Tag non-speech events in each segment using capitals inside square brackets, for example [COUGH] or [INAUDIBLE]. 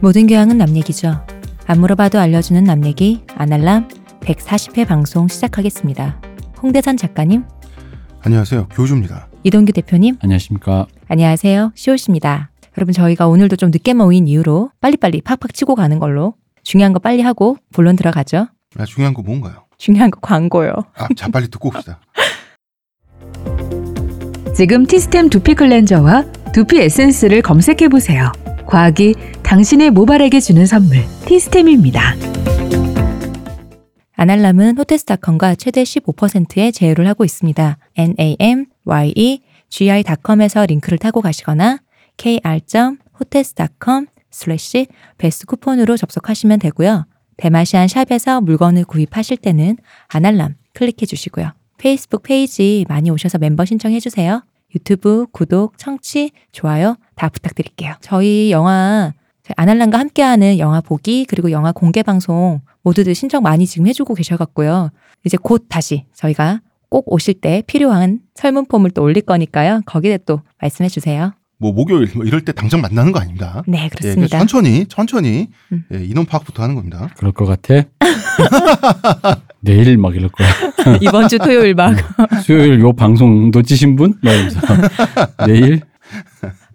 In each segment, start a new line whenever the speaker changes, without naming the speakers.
모든 교양은 남 얘기죠. 안 물어봐도 알려주는 남 얘기 아날람 140회 방송 시작하겠습니다. 홍대선 작가님,
안녕하세요. 교주입니다.
이동규 대표님,
안녕하십니까.
안녕하세요. 시옷입니다. 여러분 저희가 오늘도 좀 늦게 모인 이유로 빨리빨리 팍팍 치고 가는 걸로 중요한 거 빨리 하고 본론 들어가죠.
아, 중요한 거 뭔가요?
중요한 거 광고요.
아, 자 빨리 듣고 옵시다. [LAUGHS]
지금 티스템 두피 클렌저와 두피 에센스를 검색해 보세요. 과학이 당신의 모발에게 주는 선물 티스템입니다.
아날람은 호텔스닷컴과 최대 15%의 제휴를 하고 있습니다. namye.gi.com에서 링크를 타고 가시거나 kr.hotels.com 슬래시 best coupon으로 접속하시면 되고요. 대마시안 샵에서 물건을 구입하실 때는 아날람 클릭해 주시고요. 페이스북 페이지 많이 오셔서 멤버 신청해 주세요. 유튜브 구독, 청취, 좋아요 다 부탁드릴게요. 저희 영화 저희 아날람과 함께하는 영화 보기 그리고 영화 공개 방송 모두들 신청 많이 지금 해주고 계셔갖고요. 이제 곧 다시 저희가 꼭 오실 때 필요한 설문 폼을 또 올릴 거니까요. 거기에 또 말씀해 주세요.
뭐 목요일 뭐 이럴 때 당장 만나는 거 아닙니다.
네,
예,
그렇습니다.
그래서 천천히 천천히
음.
예, 인원 파악부터 하는 겁니다.
그럴 것 같아. [LAUGHS] 내일 막 이럴 거야. [LAUGHS]
이번 주 토요일 막
수요일 요 방송 놓치신 분? [LAUGHS] 내일?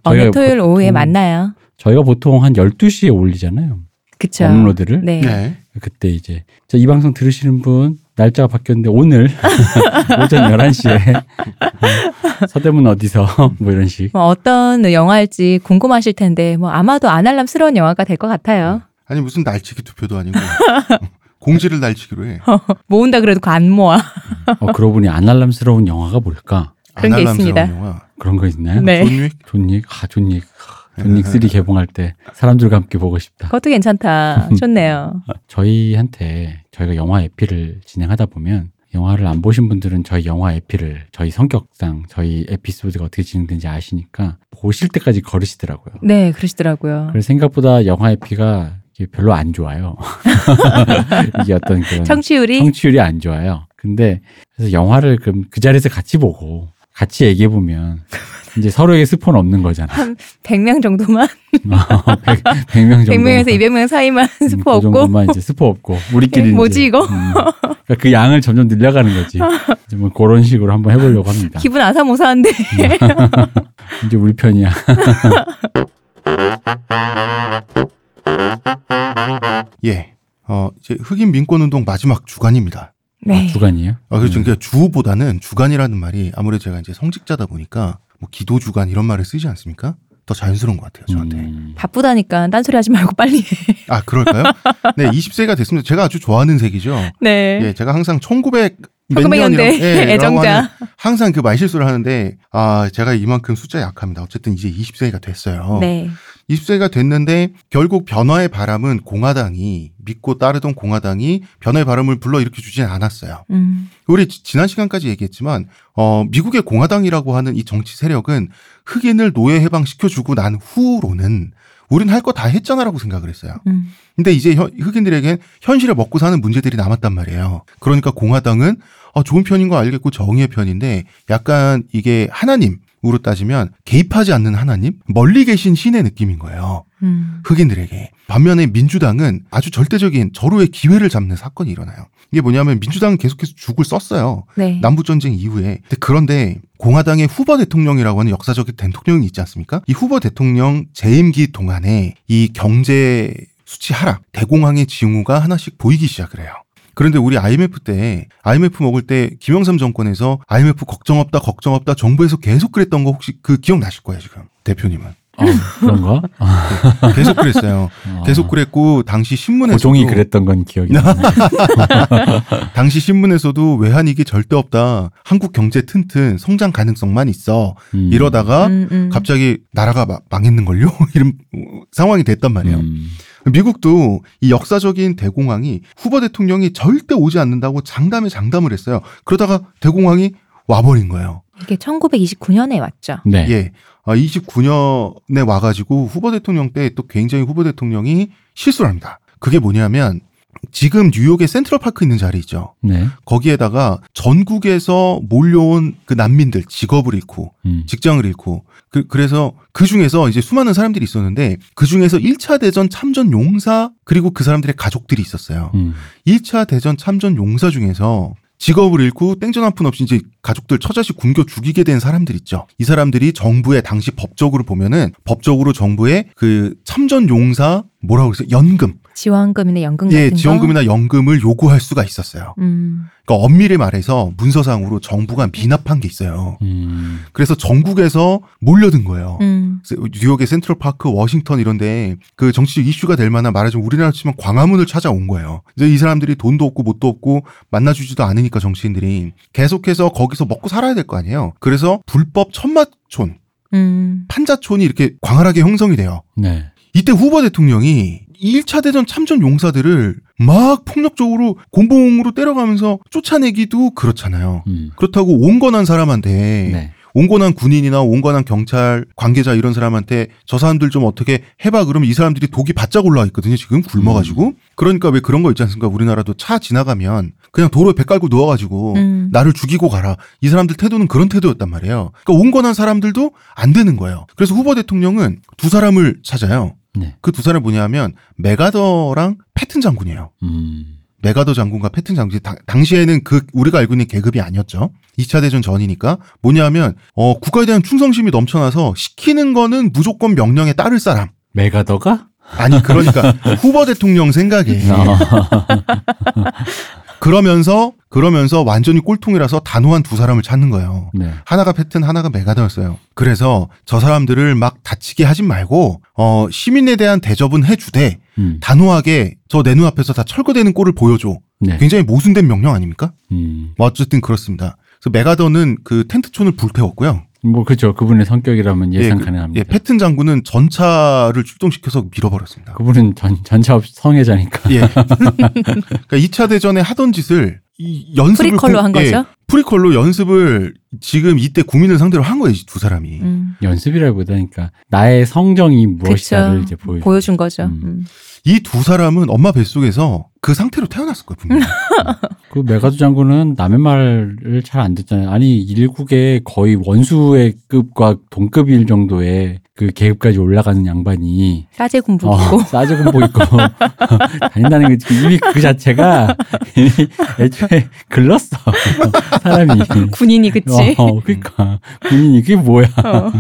어느
저희가
토요일 오후에
보통-
만나요.
저희가 보통 한 12시에 올리잖아요.
그쵸.
업로드를.
네.
네.
그때 이제 저이 방송 들으시는 분 날짜가 바뀌었는데 오늘 [LAUGHS] 오전 11시에 [LAUGHS] 서대문 어디서 [LAUGHS] 뭐 이런 식.
뭐 어떤 영화일지 궁금하실 텐데 뭐 아마도 아날람스러운 영화가 될 것 같아요.
아니 무슨 날치기 투표도 아니고 공지를 날치기로 해.
모은다 그래도 안 모아.
어, 그러고 보니 안알람스러운 영화가 뭘까?
그런 게
아날람스러운
있습니다.
영화.
그런 거 있나요?
네.
존윅
존윅? 아, 존윅. 존윅 3 개봉할 때 사람들과 함께 보고 싶다.
그것도 괜찮다. [LAUGHS] 좋네요.
저희한테 저희가 영화 에피를 진행하다 보면 영화를 안 보신 분들은 저희 영화 에피를 저희 성격상 저희 에피소드가 어떻게 진행되는지 아시니까 보실 때까지 걸으시더라고요.
네, 그러시더라고요.
그래서 생각보다 영화 에피가 별로 안 좋아요. [LAUGHS] 이게 어떤 그런
청취율이
성취율이 안 좋아요. 근데 그래서 영화를 그럼 그 자리에서 같이 보고 같이 얘기해 보면 이제 서로에게 스폰 없는 거잖아.
100명 정도만
100, 100명 정도.
100명에서 200명 사이만 스포
그
없고
정도만 이제 스포 없고 우리끼리
뭐지,
이제,
이거?
음, 그러니까 그 양을 점점 늘려가는 거지. [LAUGHS] 이제 뭐 그런 식으로 한번 해보려고 합니다.
기분 아사모사한데 [LAUGHS]
이제 우리 편이야. [LAUGHS]
예. 어 이제 흑인 민권 운동 마지막 주간입니다.
네.
주간이에요?
아 그렇죠.
음.
그러니까 주보다는 주간이라는 말이 아무래도 제가 이제 성직자다 보니까 뭐 기도 주간 이런 말을 쓰지 않습니까? 더 자연스러운 것 같아요 저한테.
음,
바쁘다니까 딴소리 하지 말고 빨리 해. [LAUGHS]
아 그럴까요? 네, 20세가 됐습니다. 제가 아주 좋아하는 색이죠.
네.
예, 제가 항상 1900몇
1900년대
년이라고 예,
애정자.
항상 그 말실수를 하는데 아 제가 이만큼 숫자 약합니다. 어쨌든 이제 20세가 됐어요.
네.
20세가 됐는데 결국 변화의 바람은 공화당이 믿고 따르던 공화당이 변화의 바람을 불러 일으켜 주지는 않았어요.
음.
우리 지- 지난 시간까지 얘기했지만 어 미국의 공화당이라고 하는 이 정치 세력은 흑인을 노예 해방시켜 주고 난 후로는 우린 할 거 다 했잖아라고 생각을 했어요.
음.
근데 이제 현- 흑인들에겐 현실에 먹고 사는 문제들이 남았단 말이에요. 그러니까 공화당은 어, 좋은 편인 거 알겠고 정의의 편인데 약간 이게 하나님 으로 따지면 개입하지 않는 하나님? 멀리 계신 신의 느낌인 거예요.
음.
흑인들에게. 반면에 민주당은 아주 절대적인 절호의 기회를 잡는 사건이 일어나요. 이게 뭐냐면 민주당은 계속해서 죽을 썼어요.
네.
남부전쟁 이후에. 그런데 공화당의 후보 대통령이라고 하는 역사적인 대통령이 있지 않습니까? 이 후보 대통령 재임기 동안에 이 경제 수치 하락, 대공황의 징후가 하나씩 보이기 시작을 해요. 그런데 우리 IMF 때 IMF 먹을 때 김영삼 정권에서 IMF 걱정 없다 걱정 없다 정부에서 계속 그랬던 거 혹시 그 기억나실 거예요 지금 대표님은
어, 그런가? 아,
계속 그랬어요. 계속 그랬고 당시 신문에서도
고종이 그랬던 건 기억이 [LAUGHS] 나네.
당시 신문에서도 외환 위기 절대 없다. 한국 경제 튼튼 성장 가능성만 있어.
음.
이러다가
음, 음.
갑자기 나라가 마- 망했는 걸요? [LAUGHS] 이런 상황이 됐단 말이에요.
음.
미국도 이 역사적인 대공황이 후보 대통령이 절대 오지 않는다고 장담에 장담을 했어요. 그러다가 대공황이 와버린 거예요.
이게 1929년에 왔죠.
네.
예. 29년에 와가지고 후보 대통령 때 또 굉장히 후보 대통령이 실수를 합니다. 그게 뭐냐면 지금 뉴욕의 센트럴 파크 있는 자리 있죠.
네.
거기에다가 전국에서 몰려온 그 난민들 직업을 잃고
음.
직장을 잃고 그, 그래서 그 중에서 이제 수많은 사람들이 있었는데 그 중에서 1차 대전 참전 용사 그리고 그 사람들의 가족들이 있었어요.
음.
1차 대전 참전 용사 중에서 직업을 잃고 땡전 한 푼 없이 이제 가족들 처자식 굶겨 죽이게 된 사람들 있죠. 이 사람들이 정부의 당시 법적으로 보면은 법적으로 정부의 그 참전 용사 뭐라고 그랬어요? 연금.
지원금이나 연금
예,
같은 거.
지원금이나 연금을 요구할 수가 있었어요.
음.
그러니까 엄밀히 말해서 문서상으로 정부가 미납한 게 있어요.
음.
그래서 전국에서 몰려든 거예요.
음.
뉴욕의 센트럴 파크, 워싱턴 이런데 그 정치적 이슈가 될 만한 말하자면 우리나라 치면 광화문을 찾아온 거예요. 이제 이 사람들이 돈도 없고 뭣도 없고 만나주지도 않으니까 정치인들이 계속해서 거기서 먹고 살아야 될 거 아니에요. 그래서 불법 천마촌,
음.
판자촌이 이렇게 광활하게 형성이 돼요.
네.
이때 후보 대통령이 1차 대전 참전 용사들을 막 폭력적으로 곤봉으로 때려가면서 쫓아내기도 그렇잖아요.
음.
그렇다고 온건한 사람한테
네.
온건한 군인이나 온건한 경찰 관계자 이런 사람한테 저 사람들 좀 어떻게 해봐 그러면 이 사람들이 독이 바짝 올라와 있거든요 지금 굶어가지고 그러니까 왜 그런 거 있지 않습니까 우리나라도 차 지나가면 그냥 도로에 배 깔고 누워가지고
음.
나를 죽이고 가라 이 사람들 태도는 그런 태도였단 말이에요 그러니까 온건한 사람들도 안 되는 거예요 그래서 후보 대통령은 두 사람을 찾아요
네.
그 두 사람이 뭐냐면 메가더랑 패튼 장군이에요
음.
메가더 장군과 패튼 장군이 당, 당시에는 그 우리가 알고 있는 계급이 아니었죠. 2차 대전 전이니까 뭐냐면 어 국가에 대한 충성심이 넘쳐나서 시키는 거는 무조건 명령에 따를 사람.
메가더가?
아니 그러니까 [LAUGHS] 후보 대통령 생각에
어. [LAUGHS]
그러면서 그러면서 완전히 꼴통이라서 단호한 두 사람을 찾는 거예요.
네.
하나가 패튼, 하나가 메가더였어요. 그래서 저 사람들을 막 다치게 하진 말고 어 시민에 대한 대접은 해주되
음.
단호하게 저 내 눈앞에서 다 철거되는 꼴을 보여줘.
네.
굉장히 모순된 명령 아닙니까?
음.
뭐 어쨌든 그렇습니다. 그래서 메가더는 그 텐트촌을 불태웠고요.
뭐 그죠. 그분의 성격이라면 예상
예, 그-
가능합니다.
예, 패튼 장군은 전차를 출동시켜서 밀어버렸습니다.
그분은 전 전차 성애자니까.
예. [LAUGHS] 그러니까 2차 대전에 하던 짓을 이 연습을
prequel로
고-
한
예,
거죠?
prequel로 연습을 지금 이때 국민을 상대로 한 거예요, 이두 사람이.
음.
연습이라기보다니까 나의 성정이 무엇이다를
그쵸.
이제 보여.
보여준 거죠.
음.
음.
이 두 사람은 엄마 뱃속에서 그 상태로 태어났을 거예요, 분명히. [LAUGHS]
그 맥아더 장군은 남의 말을 잘 안 듣잖아요. 아니 일국의 거의 원수의 급과 동급일 정도의 그 계급까지 올라가는 양반이
싸제 군복
어,
입고
싸제 군복 입고 [LAUGHS] [LAUGHS] 다닌다는 게 이미 그 자체가 이미 애초에 글렀어 사람이.
군인이 그치?
어, 그러니까 군인이 그게 뭐야?
어.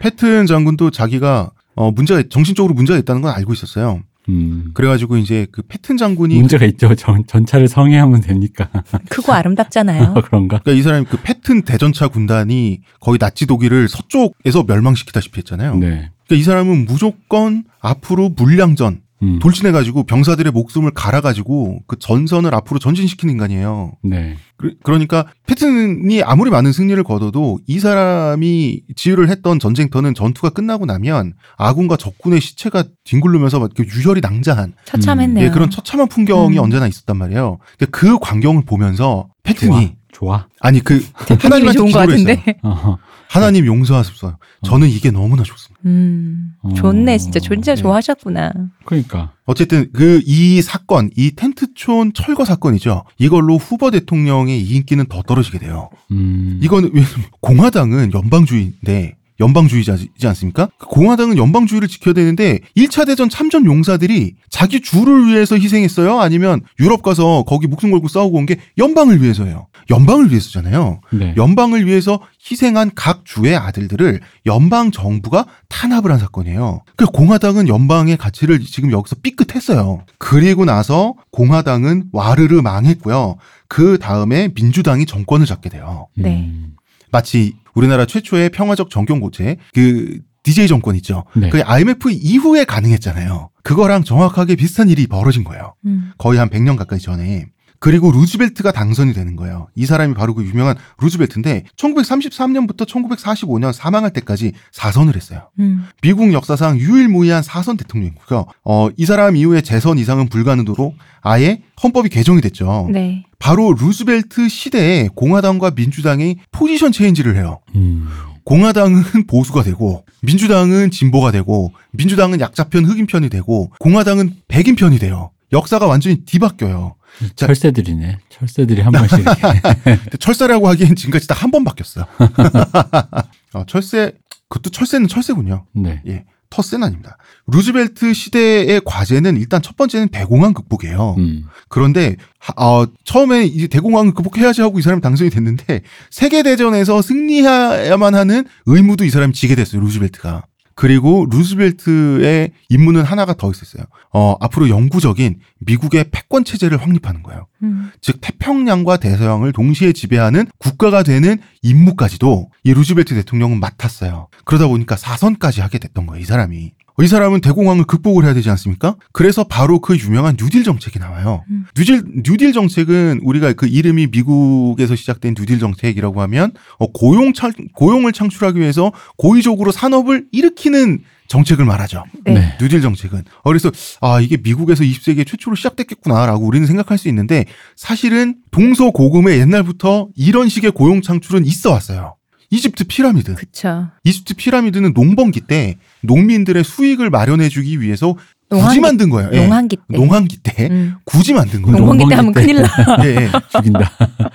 패튼 장군도 자기가 어 문제가 정신적으로 문제가 있다는 건 알고 있었어요.
음.
그래가지고 이제 그 패튼 장군이
문제가 있죠. 전, 전차를 성행하면 되니까
크고 아름답잖아요. [LAUGHS]
그런가?
그러니까 이 사람이 그 패튼 대전차 군단이 거의 나치 독일을 서쪽에서 멸망시키다시피 했잖아요.
네.
그러니까 이 사람은 무조건 앞으로 물량전
음.
돌진해가지고 병사들의 목숨을 갈아가지고 그 전선을 앞으로 전진시키는 인간이에요.
네.
그- 그러니까 패튼이 아무리 많은 승리를 거둬도 이 사람이 지휘를 했던 전쟁터는 전투가 끝나고 나면 아군과 적군의 시체가 뒹굴르면서 막 유혈이 낭자한
처참했네요.
예, 그런 처참한 풍경이
음.
언제나 있었단 말이에요. 근데 그 광경을 보면서 패튼이
좋아.
아니 그 하나님한테
좋은 것
기도를
같은데.
했어요.
어허.
하나님 용서하소서. 저는 이게 너무나 좋습니다.
음,
어.
좋네. 진짜 진짜
네.
좋아하셨구나.
그러니까.
어쨌든 그 이 사건, 이 텐트촌 철거 사건이죠. 이걸로 후보 대통령의 인기는 더 떨어지게 돼요.
음.
이거는 왜냐면 공화당은 연방주의인데 연방주의자지 않습니까? 그 공화당은 연방주의를 지켜야 되는데 1차 대전 참전 용사들이 자기 주를 위해서 희생했어요? 아니면 유럽 가서 거기 목숨 걸고 싸우고 온 게 연방을 위해서예요. 연방을 위해서잖아요.
네.
연방을 위해서 희생한 각 주의 아들들을 연방 정부가 탄압을 한 사건이에요. 그 공화당은 연방의 가치를 지금 여기서 삐끗했어요. 그리고 나서 공화당은 와르르 망했고요. 그 다음에 민주당이 정권을 잡게 돼요.
네.
음.
마치 우리나라 최초의 평화적 정경 고체 그 DJ 정권 있죠.
네.
그 IMF 이후에 가능했잖아요. 그거랑 정확하게 비슷한 일이 벌어진 거예요.
음.
거의 한 100년 가까이 전에. 그리고 루즈벨트가 당선이 되는 거예요. 이 사람이 바로 그 유명한 루즈벨트인데 1933년부터 1945년 사망할 때까지 사선을 했어요.
음.
미국 역사상 유일무이한 사선 대통령이고요. 어, 이 사람 이후에 재선 이상은 불가능도로 아예 헌법이 개정이 됐죠.
네.
바로 루즈벨트 시대에 공화당과 민주당이 포지션 체인지를 해요.
음.
공화당은 [LAUGHS] 보수가 되고 민주당은 진보가 되고 민주당은 약자편 흑인 편이 되고 공화당은 백인 편이 돼요. 역사가 완전히 뒤바뀌어요. 자-
철새들이네. 철새들이 한 번씩 [LAUGHS]
철새라고 하기엔 지금까지 딱 한 번 바뀌었어요. [LAUGHS] 어, 철새, 그것도 철새는 철새군요.
네.
예. 터스는 아닙니다. 루즈벨트 시대의 과제는 일단 첫 번째는 대공황 극복이에요.
음.
그런데 하- 어, 처음에 이제 대공황을 극복해야지 하고 이 사람이 당선이 됐는데 세계 대전에서 승리해야만 하는 의무도 이 사람이 지게 됐어요. 루즈벨트가. 그리고 루즈벨트의 임무는 하나가 더 있었어요. 어, 앞으로 영구적인 미국의 패권 체제를 확립하는 거예요.
음.
즉 태평양과 대서양을 동시에 지배하는 국가가 되는 임무까지도 이 루즈벨트 대통령은 맡았어요. 그러다 보니까 사선까지 하게 됐던 거예요, 이 사람이. 이 사람은 대공황을 극복을 해야 되지 않습니까? 그래서 바로 그 유명한 뉴딜 정책이 나와요.
음.
뉴딜, 뉴딜 정책은 우리가 그 이름이 미국에서 시작된 뉴딜 정책이라고 하면 어, 고용 창, 고용을 창출하기 위해서 고의적으로 산업을 일으키는 정책을 말하죠.
네.
네.
뉴딜 정책은. 어, 그래서, 아, 이게 미국에서 20세기에 최초로 시작됐겠구나라고 우리는 생각할 수 있는데, 사실은 동서고금의 옛날부터 이런 식의 고용 창출은 있어 왔어요. 이집트 피라미드.
그쵸.
이집트 피라미드는 농번기 때 농민들의 수익을 마련해주기 위해서 굳이
농한기-
만든 거예요. 예.
농한기 때.
농한기 때
음.
굳이 만든 거예요.
농번기 때 하면 큰일 나.
예, 예. [LAUGHS]
죽인다.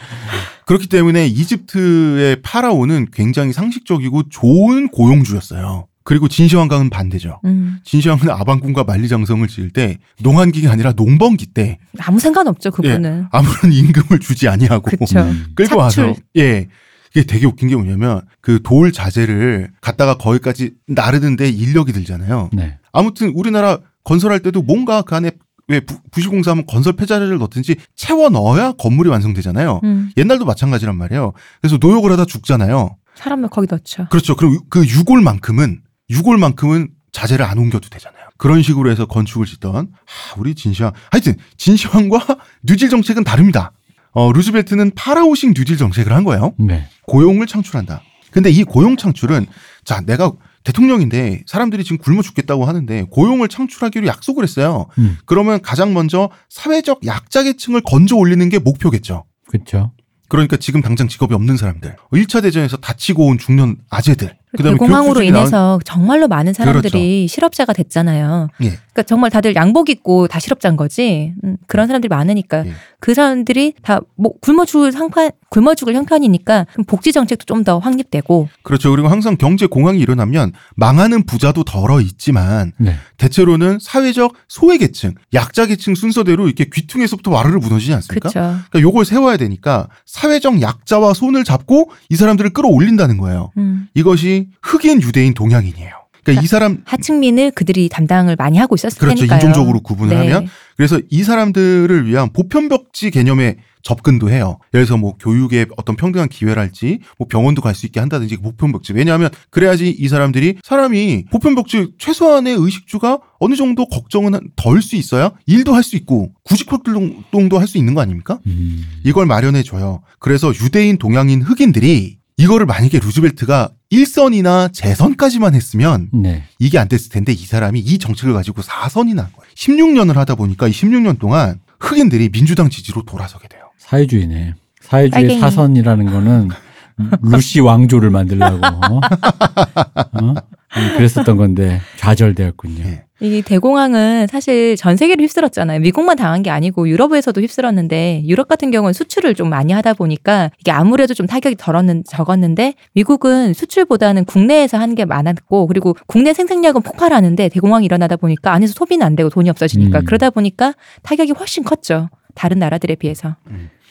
[LAUGHS]
그렇기 때문에 이집트의 파라오는 굉장히 상식적이고 좋은 고용주였어요. 그리고 진시황강은 반대죠.
음.
진시황은 아방궁과 만리장성을 지을 때 농한기가 아니라 농번기 때
아무 상관없죠, 그분은.
아무런 임금을 주지 아니하고
그쵸.
음.
끌고 와서
차출.
예 이게 되게 웃긴 게 뭐냐면 그 돌 자재를 갖다가 거기까지 나르는데 인력이 들잖아요.
네.
아무튼 우리나라 건설할 때도 뭔가 그 안에 왜 부- 부실공사하면 건설 폐자재를 넣든지 채워 넣어야 건물이 완성되잖아요.
음.
옛날도 마찬가지란 말이에요. 그래서 노역을 하다 죽잖아요.
사람을 거기 넣죠.
그렇죠. 그럼 그 유골만큼은 유골만큼은 자재를 안 옮겨도 되잖아요. 그런 식으로 해서 건축을 짓던 아, 우리 진시황. 하여튼 진시황과 [LAUGHS] 뉴딜 정책은 다릅니다. 어, 루즈벨트는 파라오식 뉴딜 정책을 한 거예요.
네.
고용을 창출한다. 근데 이 고용 창출은 자 내가 대통령인데 사람들이 지금 굶어 죽겠다고 하는데 고용을 창출하기로 약속을 했어요.
음.
그러면 가장 먼저 사회적 약자 계층을 건져 올리는 게 목표겠죠.
그렇죠.
그러니까 지금 당장 직업이 없는 사람들, 1차 대전에서 다치고 온 중년 아재들, 나은-
인해서 정말로 많은 사람들이 실업자가 됐잖아요.
예.
그러니까 정말 다들 양복 입고 다 실업자인 거지. 음, 그런 사람들이 많으니까
예.
그 사람들이 다 뭐 굶어 죽을 상판 굶어 죽을 형편이니까 복지 정책도 좀 더 확립되고
그렇죠. 그리고 항상 경제 공황이 일어나면 망하는 부자도 덜어 있지만
네.
대체로는 사회적 소외 계층, 약자 계층 순서대로 이렇게 귀퉁에서부터 와르르 무너지지 않습니까?
그렇죠.
그러니까 요걸 세워야 되니까 사회적 약자와 손을 잡고 이 사람들을 끌어올린다는 거예요.
음.
이것이 흑인 유대인 동양인이에요. 그러니까 이 사람
하층민을 그들이 담당을 많이 하고 있었을
그렇죠.
테니까요.
인종적으로 구분을
네.
하면 그래서 이 사람들을 위한 보편벽지 개념의 접근도 해요. 예를 들어서 뭐 교육의 어떤 평등한 기회랄지 뭐 병원도 갈 수 있게 한다든지 보편벽지. 왜냐하면 그래야지 이 사람들이 사람이 보편벽지 최소한의 의식주가 어느 정도 걱정은 덜 수 있어야 일도 할 수 있고 구직 활동도 할 수 있는 거 아닙니까?
음.
이걸 마련해 줘요. 그래서 유대인, 동양인, 흑인들이 이거를 만약에 루즈벨트가 1선이나 재선까지만 했으면
네.
이게 안 됐을 텐데 이 사람이 이 정책을 가지고 4선이 난 거예요. 16년을 하다 보니까 이 16년 동안 흑인들이 민주당 지지로 돌아서게 돼요.
사회주의네. 사회주의
빨갱이.
사선이라는 거는 루시 왕조를 만들려고 어? 어? 음, 그랬었던 건데 좌절되었군요.
예.
이 대공황은 사실 전 세계를 휩쓸었잖아요. 미국만 당한 게 아니고 유럽에서도 휩쓸었는데 유럽 같은 경우는 수출을 좀 많이 하다 보니까 이게 아무래도 좀 타격이 덜었는 적었는데 미국은 수출보다는 국내에서 하는 게 많았고 그리고 국내 생산량은 폭발하는데 대공황이 일어나다 보니까 안에서 소비는 안 되고 돈이 없어지니까
음.
그러다 보니까 타격이 훨씬 컸죠. 다른 나라들에 비해서.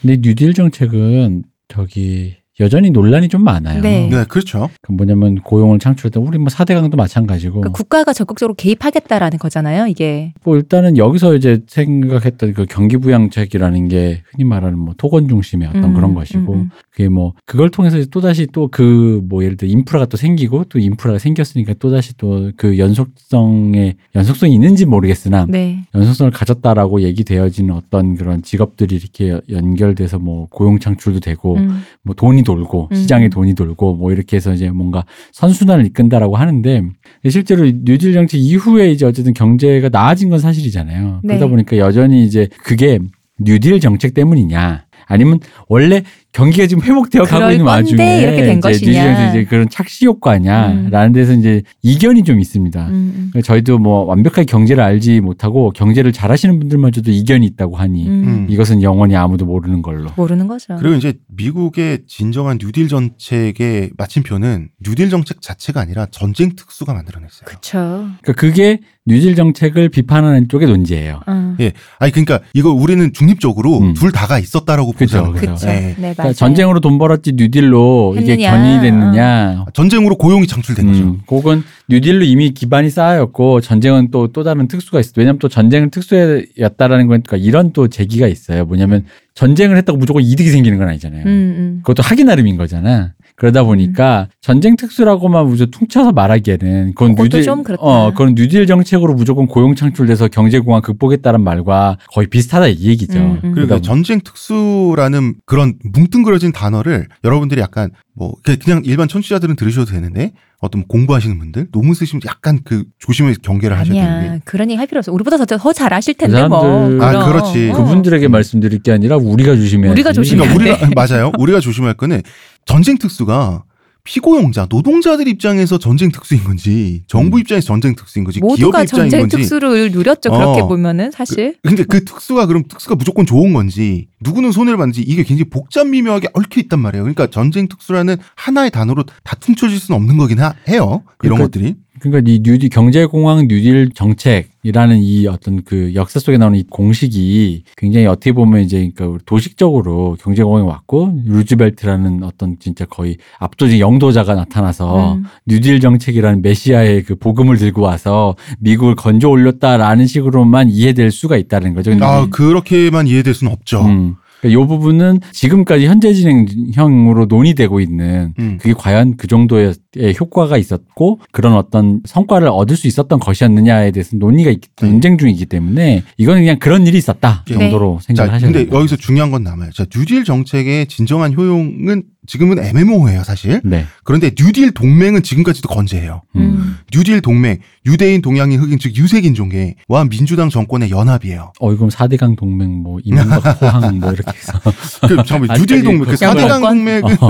근데 뉴딜 정책은 저기 여전히 논란이 좀 많아요.
네.
네, 그렇죠.
그 뭐냐면 고용을 창출했던 우리 뭐 4대강도 마찬가지고
그러니까 국가가 적극적으로 개입하겠다라는 거잖아요. 이게
뭐 일단은 여기서 이제 생각했던 그 경기부양책이라는 게 흔히 말하는 뭐 토건 중심의 어떤
음,
그런 것이고
음, 음.
그게 뭐 그걸 통해서 또 다시 또 그 뭐 예를 들어 인프라가 또 생기고 또 인프라가 생겼으니까 또 다시 또 그 연속성에 연속성이 있는지 모르겠으나
네.
연속성을 가졌다라고 얘기되어지는 어떤 그런 직업들이 이렇게 연결돼서 뭐 고용 창출도 되고
음.
뭐 돈이 돌고
음.
시장에 돈이 돌고 뭐 이렇게 해서 이제 뭔가 선순환을 이끈다라고 하는데 실제로 뉴딜 정책 이후에 이제 어쨌든 경제가 나아진 건 사실이잖아요.
네.
그러다 보니까 여전히 이제 그게 뉴딜 정책 때문이냐 아니면 원래 경기가 지금 회복되어 가고 있는 와중에
이렇게 된
이제
것이냐.
뉴질랜드 이제 그런 착시 효과냐라는 데서 이제 이견이 좀 있습니다.
음, 음.
그러니까 저희도 뭐 완벽하게 경제를 알지 못하고 경제를 잘하시는 분들마저도 이견이 있다고 하니
음.
음.
이것은 영원히 아무도 모르는 걸로.
모르는 거죠.
그리고 이제 미국의 진정한 뉴딜 정책의 마침표는 뉴딜 정책 자체가 아니라 전쟁 특수가 만들어냈어요.
그쵸.
그러니까 그게 뉴딜 정책을 비판하는 쪽의 논지예요.
어.
예. 아니 그러니까 이거 우리는 중립적으로
음.
둘 다가 있었다라고.
그죠.
그쵸.
예.
네,
그러니까
맞아요.
전쟁으로 돈 벌었지 뉴딜로 이게
했느냐.
견인이 됐느냐.
전쟁으로 고용이 창출된 거죠.
음, 혹은 뉴딜로 이미 기반이 쌓였고 전쟁은 또또 다른 특수가 있어. 왜냐하면 또 전쟁은 특수였다라는 거니까 이런 또 제기가 있어요. 뭐냐면 전쟁을 했다고 무조건 이득이 생기는 건 아니잖아요.
음, 음.
그것도 하기 나름인 거잖아. 그러다 보니까 전쟁 특수라고만 무조건 퉁쳐서 말하기에는 그건 뉴딜
좀 그렇다.
어 그건 뉴딜 정책으로 무조건 고용 창출돼서 경제 공황 극복했다는 말과 거의 비슷하다 이 얘기죠.
음, 음.
그러니까 전쟁 특수라는 그런 뭉뚱그려진 단어를 여러분들이 약간 뭐 그냥 일반 청취자들은 들으셔도 되는데 어떤 공부하시는 분들 논문 쓰시면 약간 그 조심해서 경계를 하셔야 되는
아니야.
게
그런 얘기 할 필요 없어. 우리보다 더, 더잘 아실
그
텐데 뭐.
사람들-
아,
그럼.
그렇지.
어.
그분들에게 말씀드릴 게 아니라 우리가 조심해야
우리가 조심해야
그러니까
돼.
우리가 [LAUGHS] 맞아요. 우리가 조심할 거는 전쟁 특수가 피고용자, 노동자들 입장에서 전쟁 특수인 건지, 정부 입장에서 전쟁 특수인 건지, 기업
모두가
입장인
전쟁
건지.
특수를 누렸죠. 그렇게
어.
보면은 사실.
근데 그 특수가 그럼 특수가 무조건 좋은 건지, 누구는 손해를 받는지 이게 굉장히 복잡 미묘하게 얽혀 있단 말이에요. 그러니까 전쟁 특수라는 하나의 단어로 다 퉁쳐질 수는 없는 거긴 하- 해요. 이런
그러니까
것들이.
그러니까 이 뉴딜 경제공황 뉴딜 정책이라는 이 어떤 그 역사 속에 나오는 이 공식이 굉장히 어떻게 보면 이제 그러니까 도식적으로 경제공황이 왔고 루즈벨트라는 어떤 진짜 거의 압도적 영도자가 나타나서
음.
뉴딜 정책이라는 메시아의 그 복음을 들고 와서 미국을 건져 올렸다라는 식으로만 이해될 수가 있다는 거죠.
아, 그렇게만 이해될 수는 없죠.
음. 그러니까 이 부분은 지금까지 현재 진행형으로 논의되고 있는
음.
그게 과연 그 정도의 효과가 있었고 그런 어떤 성과를 얻을 수 있었던 것이었느냐에 대해서 논의가 있,
네.
논쟁 중이기 때문에 이거는 그냥 그런 일이 있었다
네.
정도로 생각을
자,
하셔야
근데
됩니다.
여기서 중요한 건 남아요. 자, 뉴딜 정책의 진정한 효용은 지금은 애매모호해요, 사실.
네.
그런데 뉴딜 동맹은 지금까지도 건재해요.
음.
음.
뉴딜 동맹, 유대인, 동양인, 흑인, 즉 유색인종계와 민주당 정권의 연합이에요.
어, 이건 4대강 동맹, 뭐, 이명박, [LAUGHS] 호항, 뭐, 이렇게 해서.
그 잠깐만 뉴딜 동맹, 그
국권-
4대강
국권?
동맹은
어,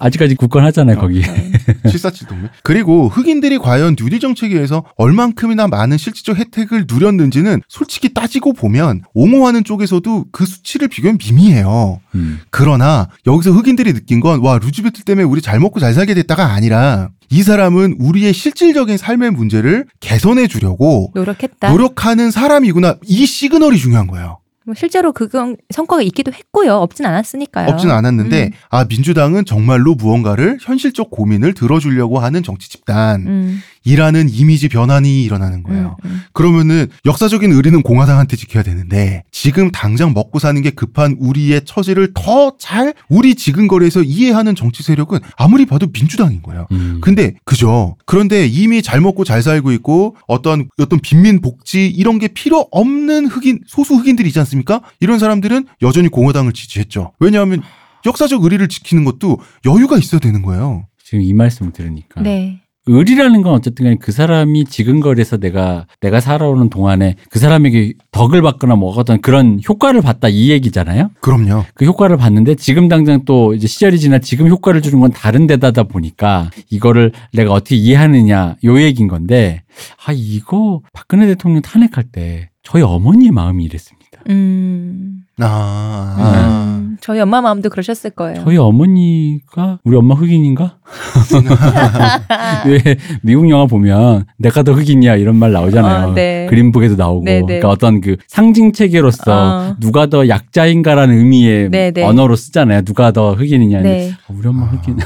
아직까지 굳건하잖아요, 거기.
747 동맹. 그리고 흑인들이 과연 뉴딜 정책에 의해서 얼만큼이나 많은 실질적 혜택을 누렸는지는 솔직히 따지고 보면 옹호하는 쪽에서도 그 수치를 비교하면 미미해요.
음.
그러나 여기서 흑인들이 느낀 건 와 루즈벨트 때문에 우리 잘 먹고 잘 살게 됐다가 아니라 이 사람은 우리의 실질적인 삶의 문제를 개선해 주려고
노력했다.
노력하는 사람이구나. 이 시그널이 중요한 거예요.
뭐 실제로 그건 성과가 있기도 했고요. 없진 않았으니까요.
없지는 않았는데
음.
아 민주당은 정말로 무언가를 현실적 고민을 들어주려고 하는 정치 집단 이라는
음,
이미지 변환이 일어나는 거예요.
음, 음.
그러면은 역사적인 의리는 공화당한테 지켜야 되는데 지금 당장 먹고 사는 게 급한 우리의 처지를 더 잘 우리 지근거리에서 이해하는 정치 세력은 아무리 봐도 민주당인 거예요.
음.
근데 그죠. 그런데 이미 잘 먹고 잘 살고 있고 어떤 어떤 빈민 복지 이런 게 필요 없는 흑인 소수 흑인들이지 않습니까? 이런 사람들은 여전히 공화당을 지지했죠. 왜냐하면 역사적 의리를 지키는 것도 여유가 있어야 되는 거예요.
지금 이 말씀을 들으니까.
네.
의리라는 건 어쨌든 간에 그 사람이 지근거리에서 내가 내가 살아오는 동안에 그 사람에게 덕을 받거나 뭐 어떤 그런 효과를 봤다 이 얘기잖아요.
그럼요.
그 효과를 봤는데 지금 당장 또 이제 시절이 지나 지금 효과를 주는 건 다른 데다다 보니까 이거를 내가 어떻게 이해하느냐 요 얘기인 건데 아 이거 박근혜 대통령 탄핵할 때 저희 어머니의 마음이 이랬습니다.
음,
아, 아.
음, 저희 엄마 마음도 그러셨을 거예요.
저희 어머니가 우리 엄마 흑인인가? [LAUGHS] 왜 미국 영화 보면 내가 더 흑인이야 이런 말 나오잖아요.
어, 네.
그린북에도 나오고.
네, 네.
그러니까 어떤 그 상징 체계로서
어.
누가 더 약자인가라는 의미의
네, 네.
언어로 쓰잖아요. 누가 더 흑인이냐.
네.
어, 우리 엄마
아.
흑인.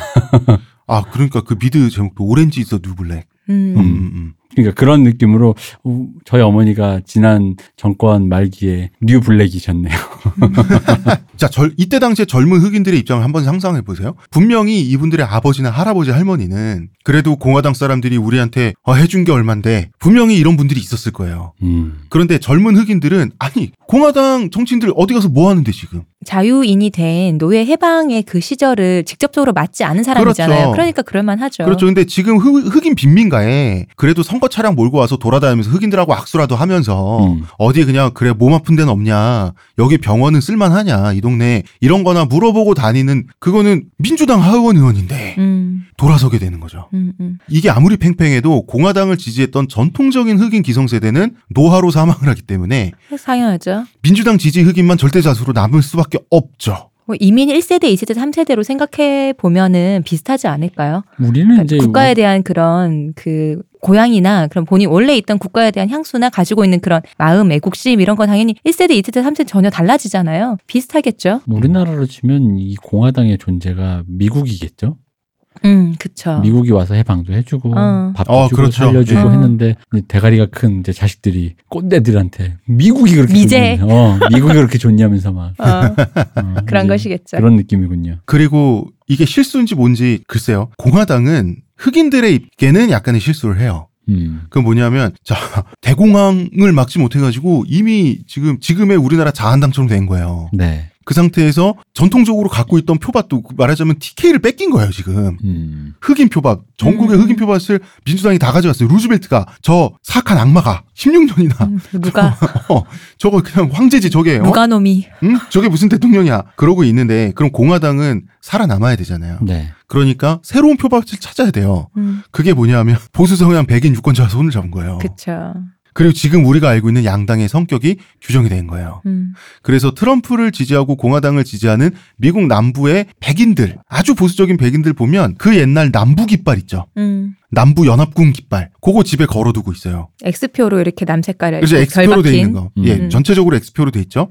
아, 그러니까 그 미드 제목도 Orange Is New Black.
음.
음, 음, 음.
그러니까 그런 느낌으로 어, 저희 어머니가 지난 정권 말기에 new black이셨네요. [LAUGHS]
자, 절, 이때 당시에 젊은 흑인들의 입장을 한번 상상해 보세요. 분명히 이분들의 아버지나 할아버지, 할머니는 그래도 공화당 사람들이 우리한테 어, 해준 게 얼만데 분명히 이런 분들이 있었을 거예요.
음.
그런데 젊은 흑인들은 아니 공화당 정치인들 어디 가서 뭐 하는데 지금?
자유인이 된 노예 해방의 그 시절을 직접적으로 맞지 않은 사람이잖아요.
그렇죠.
그러니까 그럴만하죠.
그렇죠. 근데 지금 흑, 흑인 빈민가에 그래도 성과 탐거 차량 몰고 와서 돌아다니면서 흑인들하고 악수라도 하면서
음.
어디 그냥 그래 몸 아픈 데는 없냐 여기 병원은 쓸만하냐 이 동네 이런 거나 물어보고 다니는 그거는 민주당 하의원 의원인데
음,
돌아서게 되는 거죠.
음, 음.
이게 아무리 팽팽해도 공화당을 지지했던 전통적인 흑인 기성세대는 노화로 사망을 하기 때문에
상여하죠.
민주당 지지 흑인만 절대자수로 남을 수밖에 없죠.
뭐 이민 1세대, 2세대, 3세대로 생각해 보면은 비슷하지 않을까요?
우리는
그러니까
이제
국가에 대한 그런 그 고향이나 그런 본인 원래 있던 국가에 대한 향수나 가지고 있는 그런 마음, 애국심 이런 건 당연히 1세대, 2세대, 3세대 전혀 달라지잖아요. 비슷하겠죠?
우리나라로 치면 이 공화당의 존재가 미국이겠죠.
음, 그쵸.
미국이 와서 해방도 해주고
어.
밥도
어,
주고
그렇죠.
살려주고
어.
했는데 대가리가 큰 이제 자식들이 꼰대들한테 미국이 그렇게
미제.
좋냐, 어, 미국이 그렇게 좋냐면서 막
어,
어,
그런 것이겠죠.
그런 느낌이군요.
그리고 이게 실수인지 뭔지 글쎄요. 공화당은 흑인들의 입계는 약간의 실수를 해요.
음.
그 뭐냐면 자 대공황을 막지 못해가지고 이미 지금 지금의 우리나라 자한당처럼 된 거예요.
네.
그 상태에서 전통적으로 갖고 있던 표밭도 말하자면 TK를 뺏긴 거예요 지금.
음.
흑인 표밭 전국의
음.
흑인 표밭을 민주당이 다 가져갔어요. 루즈벨트가 저 사악한 악마가 16년이나
음, 누가, [LAUGHS]
어, 저거 그냥 황제지 저게 어?
누가 놈이.
응? 저게 무슨 대통령이야 그러고 있는데 그럼 공화당은 살아남아야 되잖아요.
네.
그러니까 새로운 표밭을 찾아야 돼요.
음,
그게 뭐냐면 보수 성향 백인 유권자가 손을 잡은 거예요.
그쵸.
그리고 지금 우리가 알고 있는 양당의 성격이 규정이 된 거예요.
음,
그래서 트럼프를 지지하고 공화당을 지지하는 미국 남부의 백인들, 아주 보수적인 백인들 보면 그 옛날 남부 깃발 있죠.
음.
남부 연합군 깃발. 그거 집에 걸어두고 있어요.
X표로 이렇게 남색깔에
그래서 X표로 돼. 있는 거. 예,
음.
전체적으로 X표로 돼 있죠.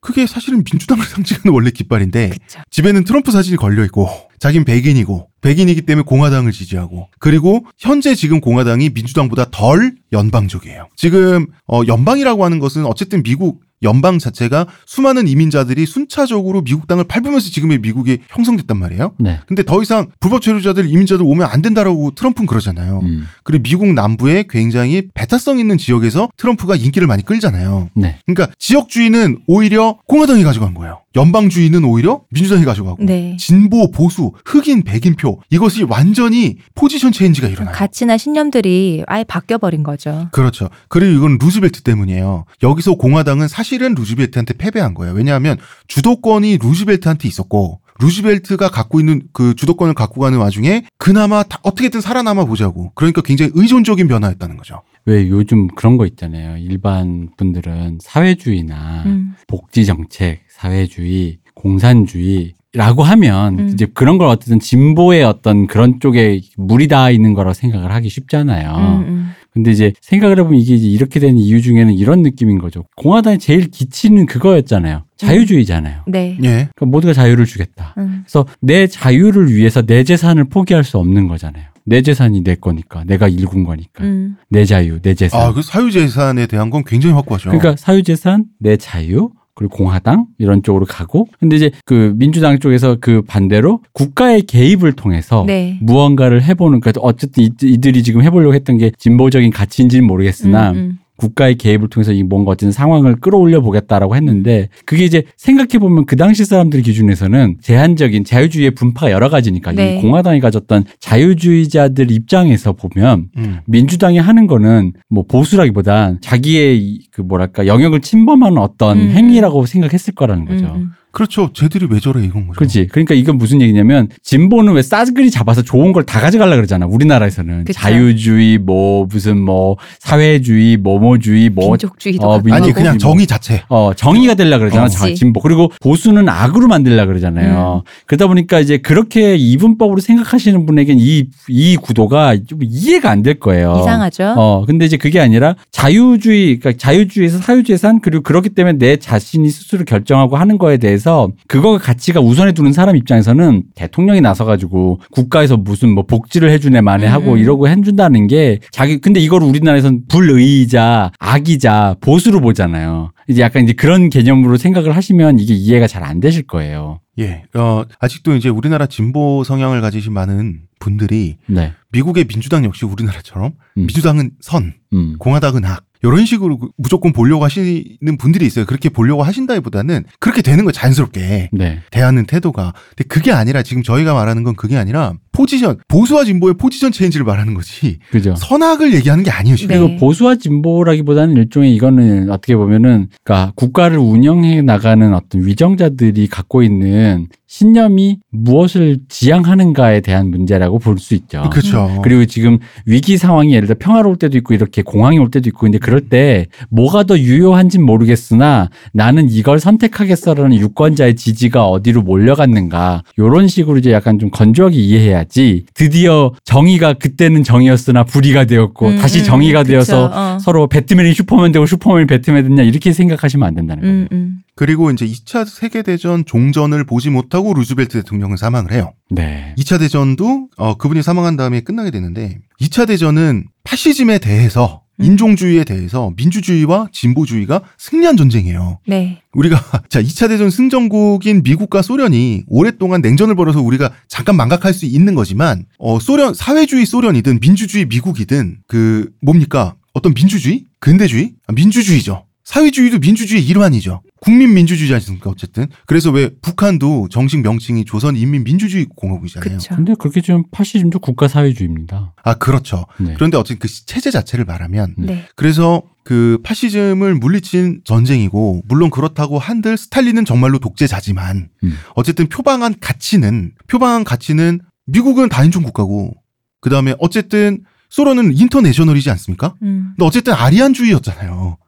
그게 사실은 민주당을 [LAUGHS] 상징하는 원래 깃발인데
그쵸.
집에는 트럼프 사진이 걸려 있고 자긴 백인이고 백인이기 때문에 공화당을 지지하고 그리고 현재 지금 공화당이 민주당보다 덜 연방적이에요. 지금 어 연방이라고 하는 것은 어쨌든 미국 연방 자체가 수많은 이민자들이 순차적으로 미국 땅을 밟으면서 지금의 미국이 형성됐단 말이에요.
네.
근데 더 이상 불법 체류자들 이민자들 오면 안 된다라고 트럼프는 그러잖아요.
음.
그리고 미국 남부에 굉장히 배타성 있는 지역에서 트럼프가 인기를 많이 끌잖아요.
네.
그러니까 지역주의는 오히려 공화당이 가져간 거예요. 연방주의는 오히려 민주당이 가져가고
네.
진보 보수 흑인 백인표 이것이 완전히 포지션 체인지가 일어나요.
가치나 신념들이 아예 바뀌어 버린 거죠.
그렇죠. 그리고 이건 루즈벨트 때문이에요. 여기서 공화당은 사실은 루즈벨트한테 패배한 거예요. 왜냐하면 주도권이 루즈벨트한테 있었고 루즈벨트가 갖고 있는 그 주도권을 갖고 가는 와중에 그나마 다 어떻게든 살아남아 보자고. 그러니까 굉장히 의존적인 변화였다는 거죠.
왜 요즘 그런 거 있잖아요. 일반 분들은 사회주의나
음.
복지 정책, 사회주의, 공산주의 라고 하면
음.
이제 그런 걸 어쨌든 진보의 어떤 그런 쪽에 물이 닿아 있는 거라고 생각을 하기 쉽잖아요.
음, 음.
근데 이제 생각을 해보면 이게 이제 이렇게 된 이유 중에는 이런 느낌인 거죠. 공화당의 제일 기치는 그거였잖아요. 자유주의잖아요.
네.
예.
그러니까 모두가 자유를 주겠다.
음.
그래서 내 자유를 위해서 내 재산을 포기할 수 없는 거잖아요. 내 재산이 내 거니까, 내가 일군 거니까,
음.
내 자유, 내 재산.
아, 그 사유 재산에 대한 건 굉장히 확고하죠.
그러니까 사유 재산, 내 자유, 그리고 공화당 이런 쪽으로 가고, 근데 이제 그 민주당 쪽에서 그 반대로 국가의 개입을 통해서
네.
무언가를 해보는, 그러니까 어쨌든 이- 이들이 지금 해보려고 했던 게 진보적인 가치인지는 모르겠으나
음, 음.
국가의 개입을 통해서 이 뭔가 어떤 상황을 끌어올려 보겠다라고 했는데 그게 이제 생각해 보면 그 당시 사람들 기준에서는 제한적인 자유주의의 분파가 여러 가지니까
네.
이 공화당이 가졌던 자유주의자들 입장에서 보면
음.
민주당이 하는 거는 뭐 보수라기보단 자기의 이- 그 뭐랄까 영역을 침범하는 어떤
음.
행위라고 생각했을 거라는 거죠.
음, 음.
그렇죠. 쟤들이 왜 저래 이건 거죠.
그렇지. 그러니까 이건 무슨 얘기냐면 진보는 왜 싸그리 잡아서 좋은 걸 다 가져가려 그러잖아. 우리나라에서는
그쵸.
자유주의 뭐 무슨 뭐 사회주의 뭐뭐주의 뭐
민족주의도
어.
아니 그냥
뭐.
정의 자체.
어, 정의가 되려 그러잖아. 자, 진보. 그리고 보수는 악으로 만들려 그러잖아요. 그러다 보니까 이제 그렇게 이분법으로 생각하시는 분에겐 이, 이 구도가 좀 이해가 안 될 거예요.
이상하죠.
어, 근데 이제 그게 아니라 자유주의, 그러니까 자유주의에서 사유재산 그리고 그렇기 때문에 내 자신이 스스로 결정하고 하는 거에 대해서 그거 가치가 우선에 두는 사람 입장에서는 대통령이 나서가지고 국가에서 무슨 뭐 복지를 해주네 만에 하고
음.
이러고 해준다는 게 자기, 근데 이걸 우리나라에서는 불의이자 악이자 보수로 보잖아요. 이제 약간 이제 그런 개념으로 생각을 하시면 이게 이해가 잘 안 되실 거예요.
예. 어, 아직도 이제 우리나라 진보 성향을 가지신 많은 분들이
네.
미국의 민주당 역시 우리나라처럼
음.
민주당은 선,
음.
공화당은 악. 이런 식으로 그- 무조건 보려고 하시는 분들이 있어요. 그렇게 보려고 하신다기보다는 그렇게 되는 거예요. 자연스럽게.
네.
대하는 태도가. 근데 그게 아니라 지금 저희가 말하는 건 그게 아니라 포지션 보수와 진보의 포지션 체인지를 말하는 거지
그죠.
선악을 얘기하는 게 아니에요. 지금.
네.
그리고 보수와 진보라기보다는 일종의 이거는 어떻게 보면은 그러니까 국가를 운영해 나가는 어떤 위정자들이 갖고 있는 신념이 무엇을 지향하는가에 대한 문제라고 볼 수 있죠.
그렇죠.
그리고 지금 위기 상황이 예를 들어 평화로울 때도 있고 이렇게 공황이 올 때도 있고 근데 그럴 때 뭐가 더 유효한진 모르겠으나 나는 이걸 선택하겠어라는 유권자의 지지가 어디로 몰려갔는가 요런 식으로 이제 약간 좀 건조하게 이해해야 지 드디어 정의가 그때는 정의였으나 불의가 되었고
음,
다시
음,
정의가
그쵸.
되어서
어.
서로 배트맨이 슈퍼맨 되고 슈퍼맨이 배트맨 됐냐 이렇게 생각하시면 안 된다는 거예요.
음, 음.
그리고 이제 2차 세계대전 종전을 보지 못하고 루즈벨트 대통령은 사망을 해요.
네.
2차 대전도 어, 그분이 사망한 다음에 끝나게 되는데 2차 대전은 파시즘에 대해서
음.
인종주의에 대해서 민주주의와 진보주의가 승리한 전쟁이에요.
네.
우리가 [LAUGHS] 자 2차 대전 승전국인 미국과 소련이 오랫동안 냉전을 벌여서 우리가 잠깐 망각할 수 있는 거지만 어 소련 사회주의 소련이든 민주주의 미국이든 그 뭡니까 어떤 민주주의 근대주의 아, 민주주의죠. 사회주의도 민주주의 일환이죠. 국민 민주주의지 않습니까 어쨌든 그래서 왜 북한도 정식 명칭이 조선인민민주주의 공화국이잖아요.
그쵸.
근데 그렇게 좀 파시즘도 국가 사회주의입니다.
아 그렇죠.
네.
그런데 어쨌든 그 체제 자체를 말하면
네.
그래서 그 파시즘을 물리친 전쟁이고 물론 그렇다고 한들 스탈린은 정말로 독재자지만
음.
어쨌든 표방한 가치는 표방한 가치는 미국은 다인종 국가고 그다음에 어쨌든 소련은 인터내셔널이지 않습니까?
음.
근데 어쨌든 아리안주의였잖아요.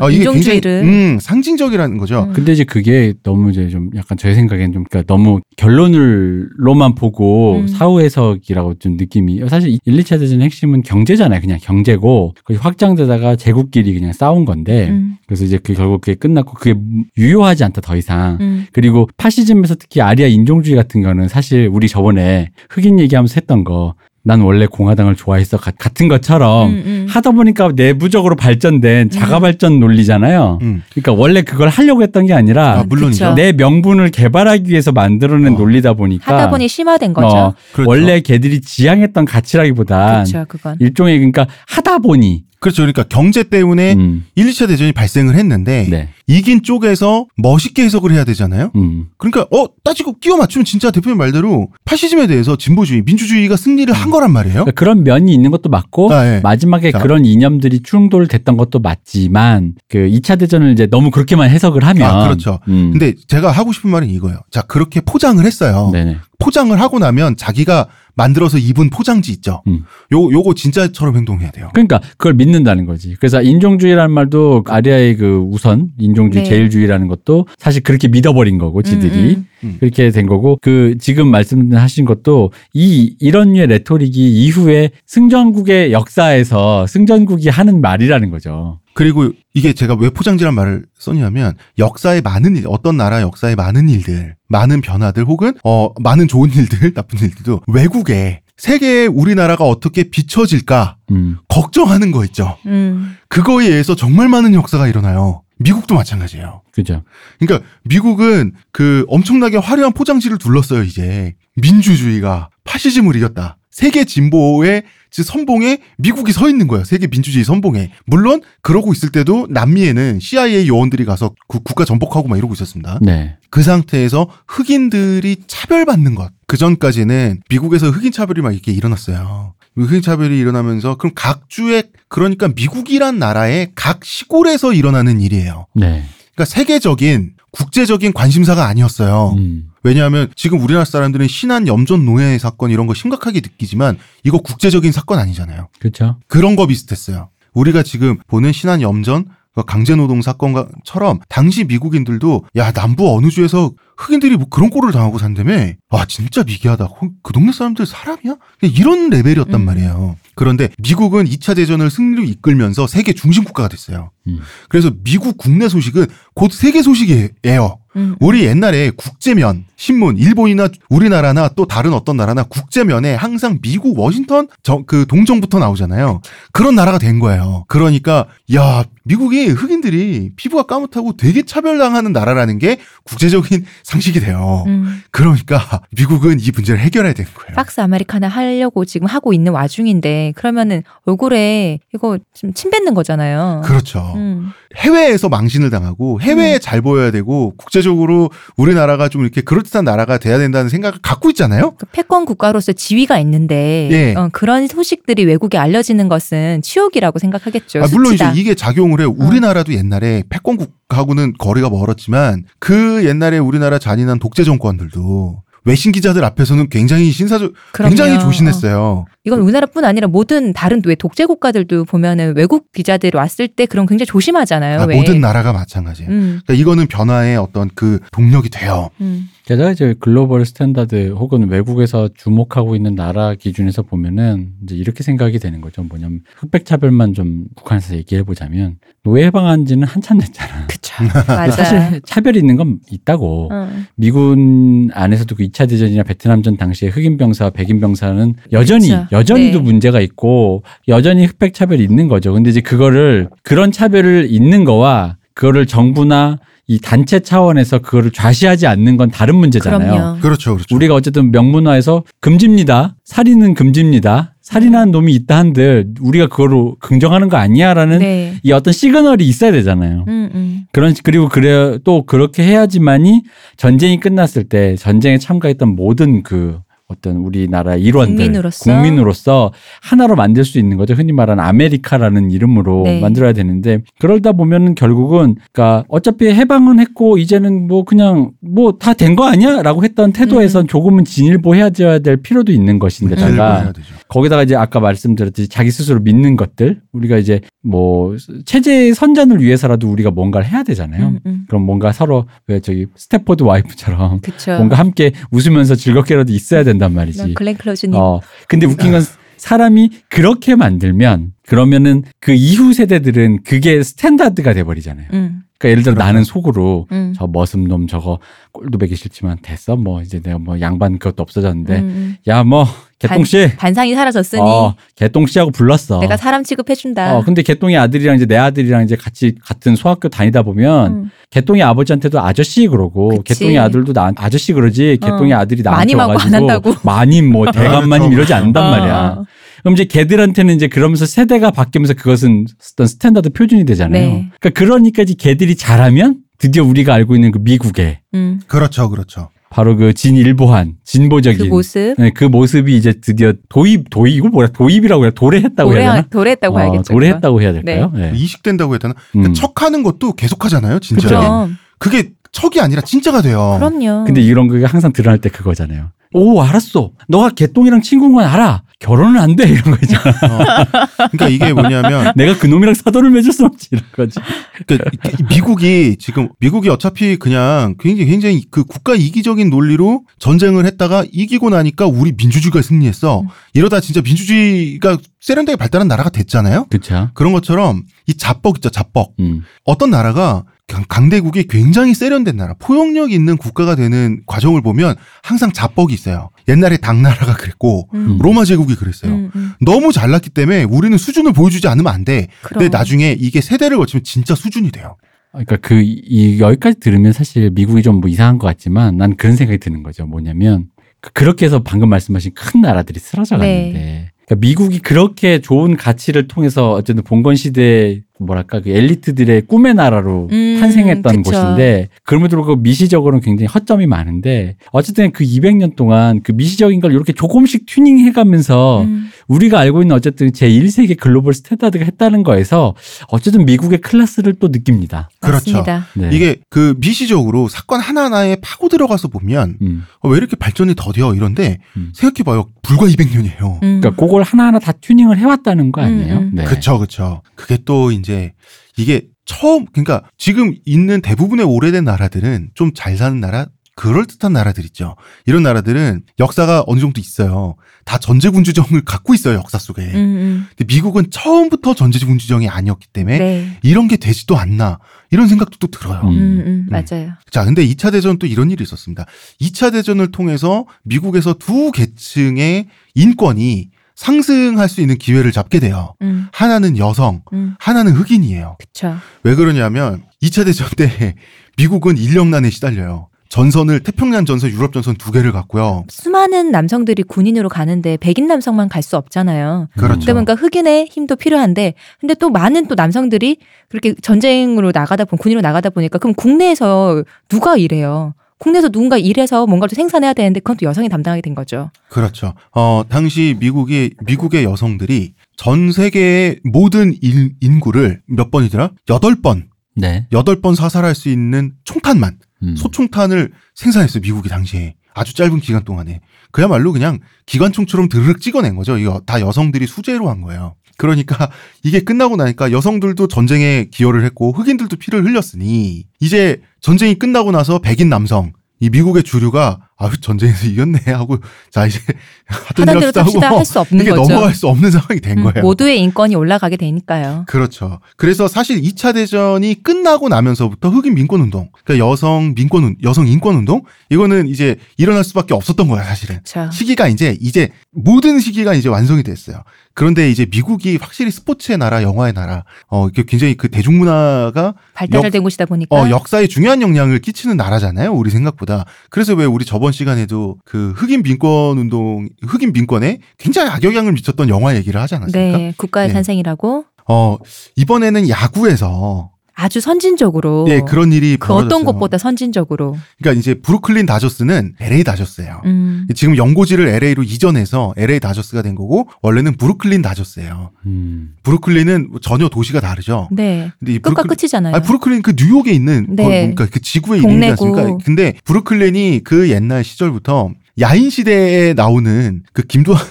아, 이게
인종주의를.
굉장히 음, 상징적이라는 거죠.
음.
근데 이제 그게 너무 이제 좀 약간 제 생각엔 좀 그러니까 너무 결론을로만 보고
음.
사후 해석이라고 좀 느낌이 사실 1, 2차 대전의 핵심은 경제잖아요. 그냥 경제고 그게 확장되다가 제국끼리 그냥 싸운 건데
음.
그래서 이제 그 결국 그게 끝났고 그게 유효하지 않다 더 이상.
음.
그리고 파시즘에서 특히 아리아 인종주의 같은 거는 사실 우리 저번에 흑인 얘기하면서 했던 거 난 원래 공화당을 좋아했어 가- 같은 것처럼
음, 음.
하다 보니까 내부적으로 발전된 자가 발전 논리잖아요.
음.
그러니까 원래 그걸 하려고 했던 게 아니라
아, 물론이죠.
그쵸.
내 명분을 개발하기 위해서 만들어낸
어.
논리다 보니까
하다 보니 심화된 거죠.
어,
그렇죠.
원래 걔들이 지향했던 가치라기보단
그렇죠, 그건.
일종의 그러니까 하다 보니
그렇죠. 그러니까 경제 때문에
음,
1, 2차 대전이 발생을 했는데
네,
이긴 쪽에서 멋있게 해석을 해야 되잖아요.
음,
그러니까 어 따지고 끼워 맞추면 진짜 대표님 말대로 파시즘에 대해서 진보주의, 민주주의가 승리를 한 거란 말이에요.
그러니까 그런 면이 있는 것도 맞고
아, 예.
마지막에
자.
그런 이념들이 충돌됐던 것도 맞지만 그 2차 대전을 이제 너무 그렇게만 해석을 하면
아, 그렇죠.
음,
근데 제가 하고 싶은 말은 이거예요. 자 그렇게 포장을 했어요.
네네.
포장을 하고 나면 자기가 만들어서 입은 포장지 있죠.
음.
요 요거 진짜처럼 행동해야 돼요.
그러니까 그걸 믿는다는 거지. 그래서 인종주의라는 말도 아리아의 그 우선 인종주의
네.
제일주의라는 것도 사실 그렇게 믿어버린 거고 지들이
음,
음.
그렇게 된 거고 그 지금 말씀하신 것도 이 이런 류의 레토릭이 이후에 승전국의 역사에서 승전국이 하는 말이라는 거죠.
그리고 이게 제가 왜 포장지란 말을 썼냐면 역사의 많은 일, 어떤 나라 역사의 많은 일들, 많은 변화들 혹은 어 많은 좋은 일들, [LAUGHS] 나쁜 일들도 외국에 세계에 우리나라가 어떻게 비춰질까
음,
걱정하는 거 있죠.
음.
그거에 의해서 정말 많은 역사가 일어나요. 미국도 마찬가지예요.
그죠.
그러니까 미국은 그 엄청나게 화려한 포장지를 둘렀어요, 이제. 민주주의가 파시즘을 이겼다. 세계 진보의 즉 선봉에 미국이 서 있는 거예요. 세계 민주주의 선봉에. 물론 그러고 있을 때도 남미에는 CIA 요원들이 가서 그 국가 전복하고 막 이러고 있었습니다.
네.
그 상태에서 흑인들이 차별받는 것. 그 전까지는 미국에서 흑인 차별이 막 이렇게 일어났어요. 흑인 차별이 일어나면서 그럼 각 주의 그러니까 미국이란 나라의 각 시골에서 일어나는 일이에요.
네.
그러니까 세계적인 국제적인 관심사가 아니었어요.
음,
왜냐하면 지금 우리나라 사람들은 신한 염전 노예 사건 이런 거 심각하게 느끼지만 이거 국제적인 사건 아니잖아요.
그렇죠.
그런 거 비슷했어요. 우리가 지금 보는 신한 염전 그 강제노동 사건처럼 당시 미국인들도 야 남부 어느 주에서 흑인들이 뭐 그런 꼴을 당하고 산다며 와 진짜 미개하다 어, 그 동네 사람들 사람이야 이런 레벨이었단
음.
말이에요 그런데 미국은 2차 대전을 승리로 이끌면서 세계 중심 국가가 됐어요
음.
그래서 미국 국내 소식은 곧 세계 소식이에요
음.
우리 옛날에 국제면 신문 일본이나 우리나라나 또 다른 어떤 나라나 국제면에 항상 미국 워싱턴 저, 그 동정부터 나오잖아요. 그런 나라가 된 거예요. 그러니까 야 미국이 흑인들이 피부가 까맣다고 되게 차별당하는 나라라는 게 국제적인 [LAUGHS] 상식이 돼요.
음.
그러니까 미국은 이 문제를 해결해야 되는 거예요.
박스 아메리카나 하려고 지금 하고 있는 와중인데 그러면은 얼굴에 이거 지금 침 뱉는 거잖아요.
그렇죠.
음.
해외에서 망신을 당하고 해외에 잘 보여야 되고 국제적 으로 전체적으로 우리나라가 좀 이렇게 그럴듯한 나라가 돼야 된다는 생각을 갖고 있잖아요.
그 패권 국가로서 지위가 있는데
예.
어, 그런 소식들이 외국에 알려지는 것은 치욕이라고 생각하겠죠.
아, 물론
수치다.
이제 이게 작용을 해요. 우리나라도 옛날에 패권 국하고는 거리가 멀었지만 그 옛날에 우리나라 잔인한 독재 정권들도 외신 기자들 앞에서는 굉장히 신사적,
그럼요.
굉장히
어.
조심했어요.
이건 우리나라뿐 아니라 모든 다른 왜 독재 국가들도 보면은 외국 기자들이 왔을 때 그런 굉장히 조심하잖아요.
아,
왜?
모든 나라가 마찬가지예요.
음,
그러니까 이거는 변화의 어떤 그 동력이 돼요.
음.
게다가 이제 글로벌 스탠다드 혹은 외국에서 주목하고 있는 나라 기준에서 보면은 이제 이렇게 생각이 되는 거죠. 뭐냐면 흑백 차별만 좀 국한해서 얘기해 보자면 노예 해방한 지는 한참 됐잖아. [LAUGHS]
그쵸. [LAUGHS] 맞아요.
사실 차별이 있는 건 있다고.
어.
미군 안에서도 그 2차 대전이나 베트남전 당시에 흑인 병사와 백인 병사는 여전히
그쵸.
여전히도
네.
문제가 있고 여전히 흑백 차별이 있는 거죠. 근데 이제 그거를 그런 차별을 있는 거와 그거를 정부나 이 단체 차원에서 그거를 좌시하지 않는 건 다른 문제잖아요.
그럼요.
그렇죠, 그렇죠.
우리가 어쨌든 명문화에서 금지입니다. 살인은 금지입니다. 살인하는 놈이 있다 한들 우리가 그거로 긍정하는 거 아니야라는
네.
이 어떤 시그널이 있어야 되잖아요.
음, 음.
그런 그리고 그래 또 그렇게 해야지만이 전쟁이 끝났을 때 전쟁에 참가했던 모든 그 어떤 우리나라 일원들
국민으로서?
국민으로서 하나로 만들 수 있는 거죠. 흔히 말하는 아메리카라는 이름으로
네.
만들어야 되는데 그러다 보면은 결국은 그러니까 어차피 해방은 했고 이제는 뭐 그냥 뭐 다 된 거 아니야라고 했던 태도에선 조금은 진일보해야 될 필요도 있는 것인데다가. 거기다가 이제 아까 말씀드렸듯이 자기 스스로 믿는 것들 우리가 이제 뭐 체제의 선전을 위해서라도 우리가 뭔가를 해야 되잖아요.
음, 음.
그럼 뭔가 서로 왜 저기 Stepford Wife처럼
그쵸.
뭔가 함께 웃으면서 즐겁게라도 있어야 된단 말이지.
글렌 클로즈님.
어. 근데 웃긴 건 사람이 그렇게 만들면 그러면은 그 이후 세대들은 그게 스탠다드가 돼 버리잖아요.
음,
그러니까 예를 들어
그럼요.
나는 속으로
음.
저 머슴놈 저거 꼴도 뵈기 싫지만 됐어 뭐 이제 내가 뭐 양반 그것도 없어졌는데
음, 음.
야뭐 개똥씨
반 상이 사라졌으니
어 개똥씨하고 불렀어.
내가 사람 취급해준다.
어 근데 개똥이 아들이랑 이제 내 아들이랑 이제 같이 같은 소학교 다니다 보면
음.
개똥이 아버지한테도 아저씨 그러고
그치.
개똥이 아들도 나 아저씨 그러지 개똥이
어.
아들이 나한테
마님 하고
와가지고
안 한다고.
마님 뭐 [LAUGHS] 대감마님 이러지 않는단
어,
말이야.
어.
그럼 이제 걔들한테는 이제 그러면서 세대가 바뀌면서 그것은 어떤 스탠다드 표준이 되잖아요.
네.
그러니까 그러니까 이제 걔들이 잘하면 드디어 우리가 알고 있는 그 미국의
음.
그렇죠, 그렇죠.
바로 그 진일보한 진보적인
그 모습
네, 그 모습이 이제 드디어 도입 도입 이걸 뭐라 도입이라고 해야 도래했다고 해야 되나?
도래 도래했다고
어,
봐야겠죠.
도래했다고 해야 될까요? 네.
이식된다고 해야 되나? 그러니까
음.
척하는 것도 계속하잖아요, 진짜.
그럼
그게 척이 아니라 진짜가 돼요.
그럼요.
근데 이런 거 항상 드러날 때 그거잖아요. 오 알았어. 너가 개똥이랑 친구인 건 알아. 결혼은 안 돼 이런 거 있잖아.
그러니까 이게 뭐냐면 [LAUGHS]
내가 그 놈이랑 사돈을 맺을 수 없지 이런 거지.
그러니까 이- 미국이 지금 미국이 어차피 그냥 굉장히 굉장히 그 국가 이기적인 논리로 전쟁을 했다가 이기고 나니까 우리 민주주의가 승리했어. 이러다 진짜 민주주의가 세련되게 발달한 나라가 됐잖아요.
그렇죠.
그런 것처럼 이 자뻑 있죠, 자뻑.
음.
어떤 나라가 강- 강대국이 굉장히 세련된 나라, 포용력 있는 국가가 되는 과정을 보면 항상 자뻑이 있어요. 옛날에 당나라가 그랬고
음.
로마 제국이 그랬어요.
음, 음.
너무 잘났기 때문에 우리는 수준을 보여주지 않으면 안 돼.
그럼.
근데 나중에 이게 세대를 거치면 진짜 수준이 돼요.
그러니까 그 이 여기까지 들으면 사실 미국이 좀 뭐 이상한 것 같지만 난 그런 생각이 드는 거죠. 뭐냐면 그- 그렇게 해서 방금 말씀하신 큰 나라들이 쓰러져 갔는데
네.
그러니까 미국이 그렇게 좋은 가치를 통해서 어쨌든 봉건 시대 뭐랄까 그 엘리트들의 꿈의 나라로
음,
탄생했던
그쵸.
곳인데 그럼에도 불구하고 미시적으로는 굉장히 허점이 많은데 어쨌든 그 200년 동안 그 미시적인 걸 이렇게 조금씩 튜닝해가면서
음.
우리가 알고 있는 어쨌든 21세기 글로벌 스탠다드가 했다는 거에서 어쨌든 미국의 클래스를 또 느낍니다.
그렇죠.
네.
이게 그 미시적으로 사건 하나하나에 파고 들어가서 보면
음.
어, 왜 이렇게 발전이 더뎌 이런데
음.
생각해봐요. 불과 200년이에요.
음.
그러니까 그걸 하나하나 다 튜닝을 해왔다는 거 아니에요?
음, 음.
네.
그쵸, 그쵸. 그게 또 이제 이게 처음, 그러니까 지금 있는 대부분의 오래된 나라들은 좀 잘 사는 나라, 그럴듯한 나라들 있죠. 이런 나라들은 역사가 어느 정도 있어요. 다 전제군주정을 갖고 있어요, 역사 속에.
음, 음.
근데 미국은 처음부터 전제군주정이 아니었기 때문에
네.
이런 게 되지도 않나. 이런 생각도 또 들어요.
음.
음, 음, 맞아요.
자, 근데 2차 대전 또 이런 일이 있었습니다. 2차 대전을 통해서 미국에서 두 계층의 인권이 상승할 수 있는 기회를 잡게 돼요.
음,
하나는 여성,
음.
하나는 흑인이에요.
그쵸.
왜 그러냐면 2차 대전 때 미국은 인력난에 시달려요. 전선을 태평양 전선, 유럽 전선 두 개를 갖고요.
수많은 남성들이 군인으로 가는데 백인 남성만 갈 수 없잖아요.
그렇죠.
그러다 보니까 흑인의 힘도 필요한데 근데 또 많은 또 남성들이 그렇게 전쟁으로 나가다 보면 군인으로 나가다 보니까 그럼 국내에서 누가 일해요? 국내에서 누군가 일해서 뭔가를 좀 생산해야 되는데 그건 또 여성이 담당하게 된 거죠.
그렇죠. 어, 당시 미국이, 미국의 여성들이 전 세계의 모든 인, 인구를 몇 번이더라? 여덟 번,
네.
여덟 번 사살할 수 있는 총탄만,
음.
소총탄을 생산했어요, 미국이 당시에. 아주 짧은 기간 동안에. 그야말로 그냥 기관총처럼 드르륵 찍어낸 거죠. 이거 다 여성들이 수재로 한 거예요. 그러니까 이게 끝나고 나니까 여성들도 전쟁에 기여를 했고 흑인들도 피를 흘렸으니 이제 전쟁이 끝나고 나서 백인 남성 이 미국의 주류가 아유 전쟁에서 이겼네 하고 자 이제 하던
대로
하고
할수 없는
이게
거죠.
넘어갈 수 없는 상황이 된
음,
거예요.
모두의 인권이 올라가게 되니까요.
그렇죠. 그래서 사실 2차 대전이 끝나고 나면서부터 흑인 민권 운동, 그러니까 여성 민권 운- 여성 인권 운동 이거는 이제 일어날 수밖에 없었던 거야, 사실은.
그렇죠.
시기가 이제 이제 모든 시기가 이제 완성이 됐어요. 그런데 이제 미국이 확실히 스포츠의 나라, 영화의 나라, 어 굉장히 그 대중문화가
발달된 곳이다 보니까
어 역사에 중요한 영향을 끼치는 나라잖아요. 우리 생각보다. 그래서 왜 우리 저번 시간에도 그 흑인 민권 운동, 흑인 민권에 굉장히 악영향을 미쳤던 영화 얘기를 하지 않았습니까?
네 국가의
네.
산생이라고
어 이번에는 야구에서
아주 선진적으로
예 그런 일이
그 어떤
벌어졌어요.
곳보다 선진적으로
그러니까 이제 브루클린 다저스는 LA 다저스예요.
음,
지금 연고지를 LA로 이전해서 LA 다저스가 된 거고 원래는 브루클린 다저스예요.
음.
브루클린은 전혀 도시가 다르죠.
네
근데 이
끝과 끝이잖아요.
아 브루클린 그 뉴욕에 있는
네.
거, 그러니까 그 지구에 있는. 않습니까? 근데 브루클린이 그 옛날 시절부터 야인 시대에 나오는 그 김도한이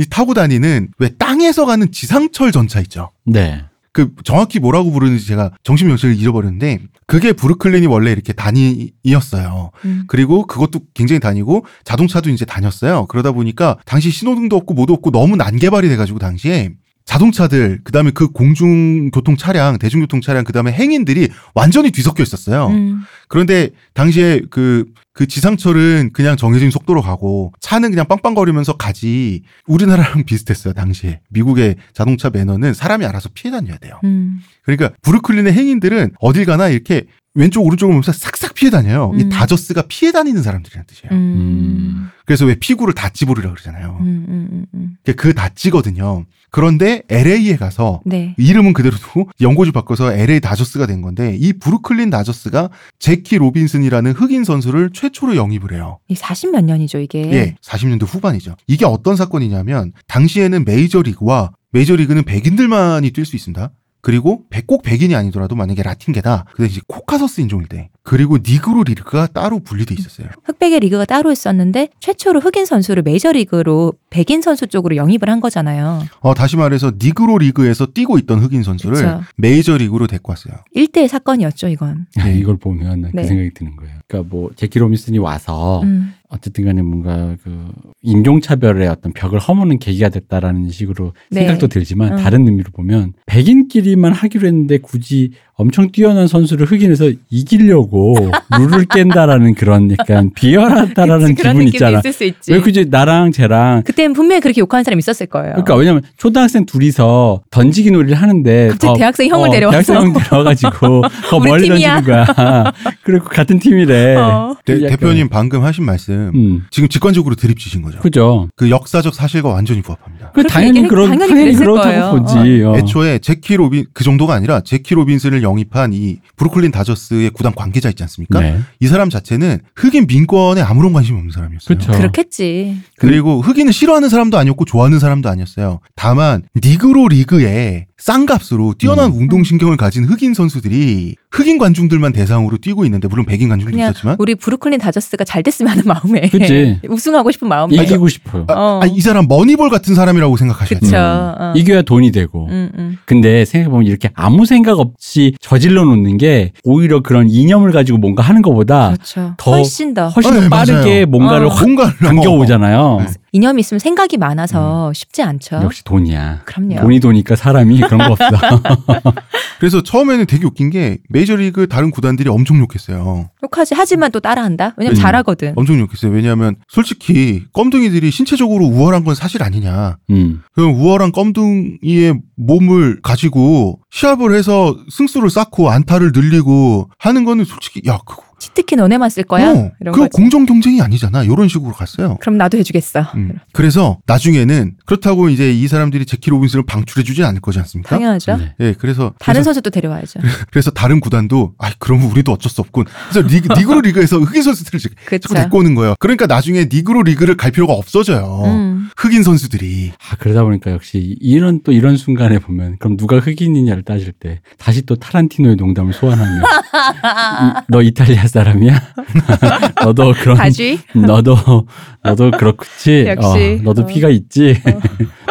[LAUGHS] 타고 다니는 왜 땅에서 가는 지상철 전차 있죠.
네.
그 정확히 뭐라고 부르는지 제가 정신 명칭을 잃어버렸는데 그게 브루클린이 원래 이렇게 단위였어요.
음.
그리고 그것도 굉장히 다니고 자동차도 이제 다녔어요. 그러다 보니까 당시 신호등도 없고 뭐도 없고 너무 난개발이 돼가지고 당시에 자동차들 그다음에 그 공중교통 차량, 대중교통 차량 그다음에 행인들이 완전히 뒤섞여 있었어요.
음.
그런데 당시에 그, 그 지상철은 그냥 정해진 속도로 가고 차는 그냥 빵빵거리면서 가지 우리나라랑 [LAUGHS] 비슷했어요, 당시에. 미국의 자동차 매너는 사람이 알아서 피해 다녀야 돼요.
음.
그러니까 브루클린의 행인들은 어딜 가나 이렇게 왼쪽 오른쪽을 보면서 싹싹 피해 다녀요. 이
음.
다저스가 피해 다니는 사람들이라는 뜻이에요.
음.
그래서 왜 피구를 dodgeball이라 그러잖아요.
음, 음, 음, 음.
그 dodge거든요. 그런데 LA에 가서
네.
이름은 그대로 두고 연고지 바꿔서 LA 다저스가 된 건데 이 브루클린 다저스가 재키 로빈슨이라는 흑인 선수를 최초로 영입을 해요.
이 40몇 년이죠, 이게.
예, 40년대 후반이죠. 이게 어떤 사건이냐면 당시에는 메이저리그와 메이저리그는 백인들만이 뛸 수 있습니다. 그리고 백- 꼭 백인이 아니더라도 만약에 라틴계다. 근데 이제 코카서스 인종일 때. 그리고 니그로 리그가 따로 분리돼 있었어요.
흑백의 리그가 따로 있었는데 최초로 흑인 선수를 메이저리그로 백인 선수 쪽으로 영입을 한 거잖아요.
어, 다시 말해서 니그로 리그에서 뛰고 있던 흑인 선수를
그쵸.
메이저리그로 데리고 왔어요.
일대의 사건이었죠, 이건.
네.
이걸 보면 그
네.
생각이 드는 거예요. 그러니까 뭐 재키 로빈슨이 와서
음.
어쨌든 간에 뭔가 그 인종차별의 어떤 벽을 허무는 계기가 됐다라는 식으로
네.
생각도 들지만
음.
다른 의미로 보면 백인끼리만 하기로 했는데 굳이 엄청 뛰어난 선수를 흑인에서 이기려고 [LAUGHS] 룰을 깬다라는 그런 약간 비열하다라는
그치,
기분 있잖아.
있을 수 있지.
왜 그지 나랑 쟤랑
그때는 분명히 그렇게 욕하는 사람이 있었을 거예요.
그러니까 왜냐면 초등학생 둘이서 던지기 놀이를 하는데
갑자기 대학생 형을 데려와서.
대학생 형 데려와가지고 [LAUGHS] 더
우리
멀리
팀이야.
던지는 거야. [LAUGHS] 그리고 같은 팀이래.
어.
대, 대표님 방금 하신 말씀
음,
지금 직관적으로 드립 주신 거죠.
그죠.
그 역사적 사실과 완전히 부합합니다.
그 당연히 그런
당연히
당연히 그렇다고
거예요.
보지. 어.
애초에 재키 로빈 그 정도가 아니라 재키 로빈슨을 영입한 이 브루클린 다저스의 구단 관계자 있지 않습니까?
네.
이 사람 자체는 흑인 민권에 아무런 관심이 없는 사람이었어요.
그쵸.
그렇겠지.
그리고 흑인을 싫어하는 사람도 아니었고 좋아하는 사람도 아니었어요. 다만 니그로 리그에 싼 값으로 뛰어난
음.
운동신경을 가진 흑인 선수들이 흑인 관중들만 대상으로 뛰고 있는데 물론 백인 관중도
그냥
있었지만
우리 브루클린 다저스가 잘 됐으면 하는 마음에
그치. [LAUGHS]
우승하고 싶은 마음에
이기고 싶어요.
아,
어.
아, 이 사람 머니볼 같은 사람이라고 생각하셔야. 돼요.
어.
이겨야 돈이 되고.
음, 음.
근데 생각해보면 이렇게 아무 생각 없이 저질러 놓는 게 오히려 그런 이념을 가지고 뭔가 하는 것보다
그렇죠.
더
훨씬 더
훨씬 더
네,
빠르게
맞아요.
뭔가를
어.
확
뭔가를
당겨오잖아요.
네.
이념이 있으면 생각이 많아서 쉽지 않죠.
음. 역시 돈이야.
그럼요.
돈이 도니까 사람이 [LAUGHS] 그런 거 없어. [LAUGHS]
그래서 처음에는 되게 웃긴 게 메이저리그 다른 구단들이 엄청 욕했어요.
욕하지 하지만 또 따라한다. 왜냐면
음.
잘하거든.
엄청 욕했어요. 왜냐하면 솔직히 껌둥이들이 신체적으로 우월한 건 사실 아니냐.
음.
그 우월한 껌둥이의 몸을 가지고 시합을 해서 승수를 쌓고 안타를 늘리고 하는 거는 솔직히 야 그거
치트키 너네만 쓸 거야?
어,
거지.
공정 경쟁이 아니잖아. 이런 식으로 갔어요.
그럼 나도 해주겠어.
음. 그래서 나중에는 그렇다고 이제 이 사람들이 재키 로빈슨을 방출해주진 않을 거지 않습니까?
당연하죠.
네.
예, 그래서
다른 선수도 데려와야죠. [LAUGHS]
그래서 다른 구단도 아, 그러면 우리도 어쩔 수 없군. 그래서 리그, 니그로 [LAUGHS] 리그에서 흑인 선수들을 자꾸
그렇죠.
데리고 오는 거예요. 그러니까 나중에 니그로 리그를 갈 필요가 없어져요.
음.
흑인 선수들이
아, 그러다 보니까 역시 이런 또 이런 순간에 보면 그럼 누가 흑인이냐를 따질 때 다시 또 타란티노의 농담을 소환하면 [LAUGHS] 이- 너 이탈리아 사람이야? [LAUGHS] 너도 그런
다쥐.
너도 너도 그렇지.
역시.
어, 너도
어.
피가 있지.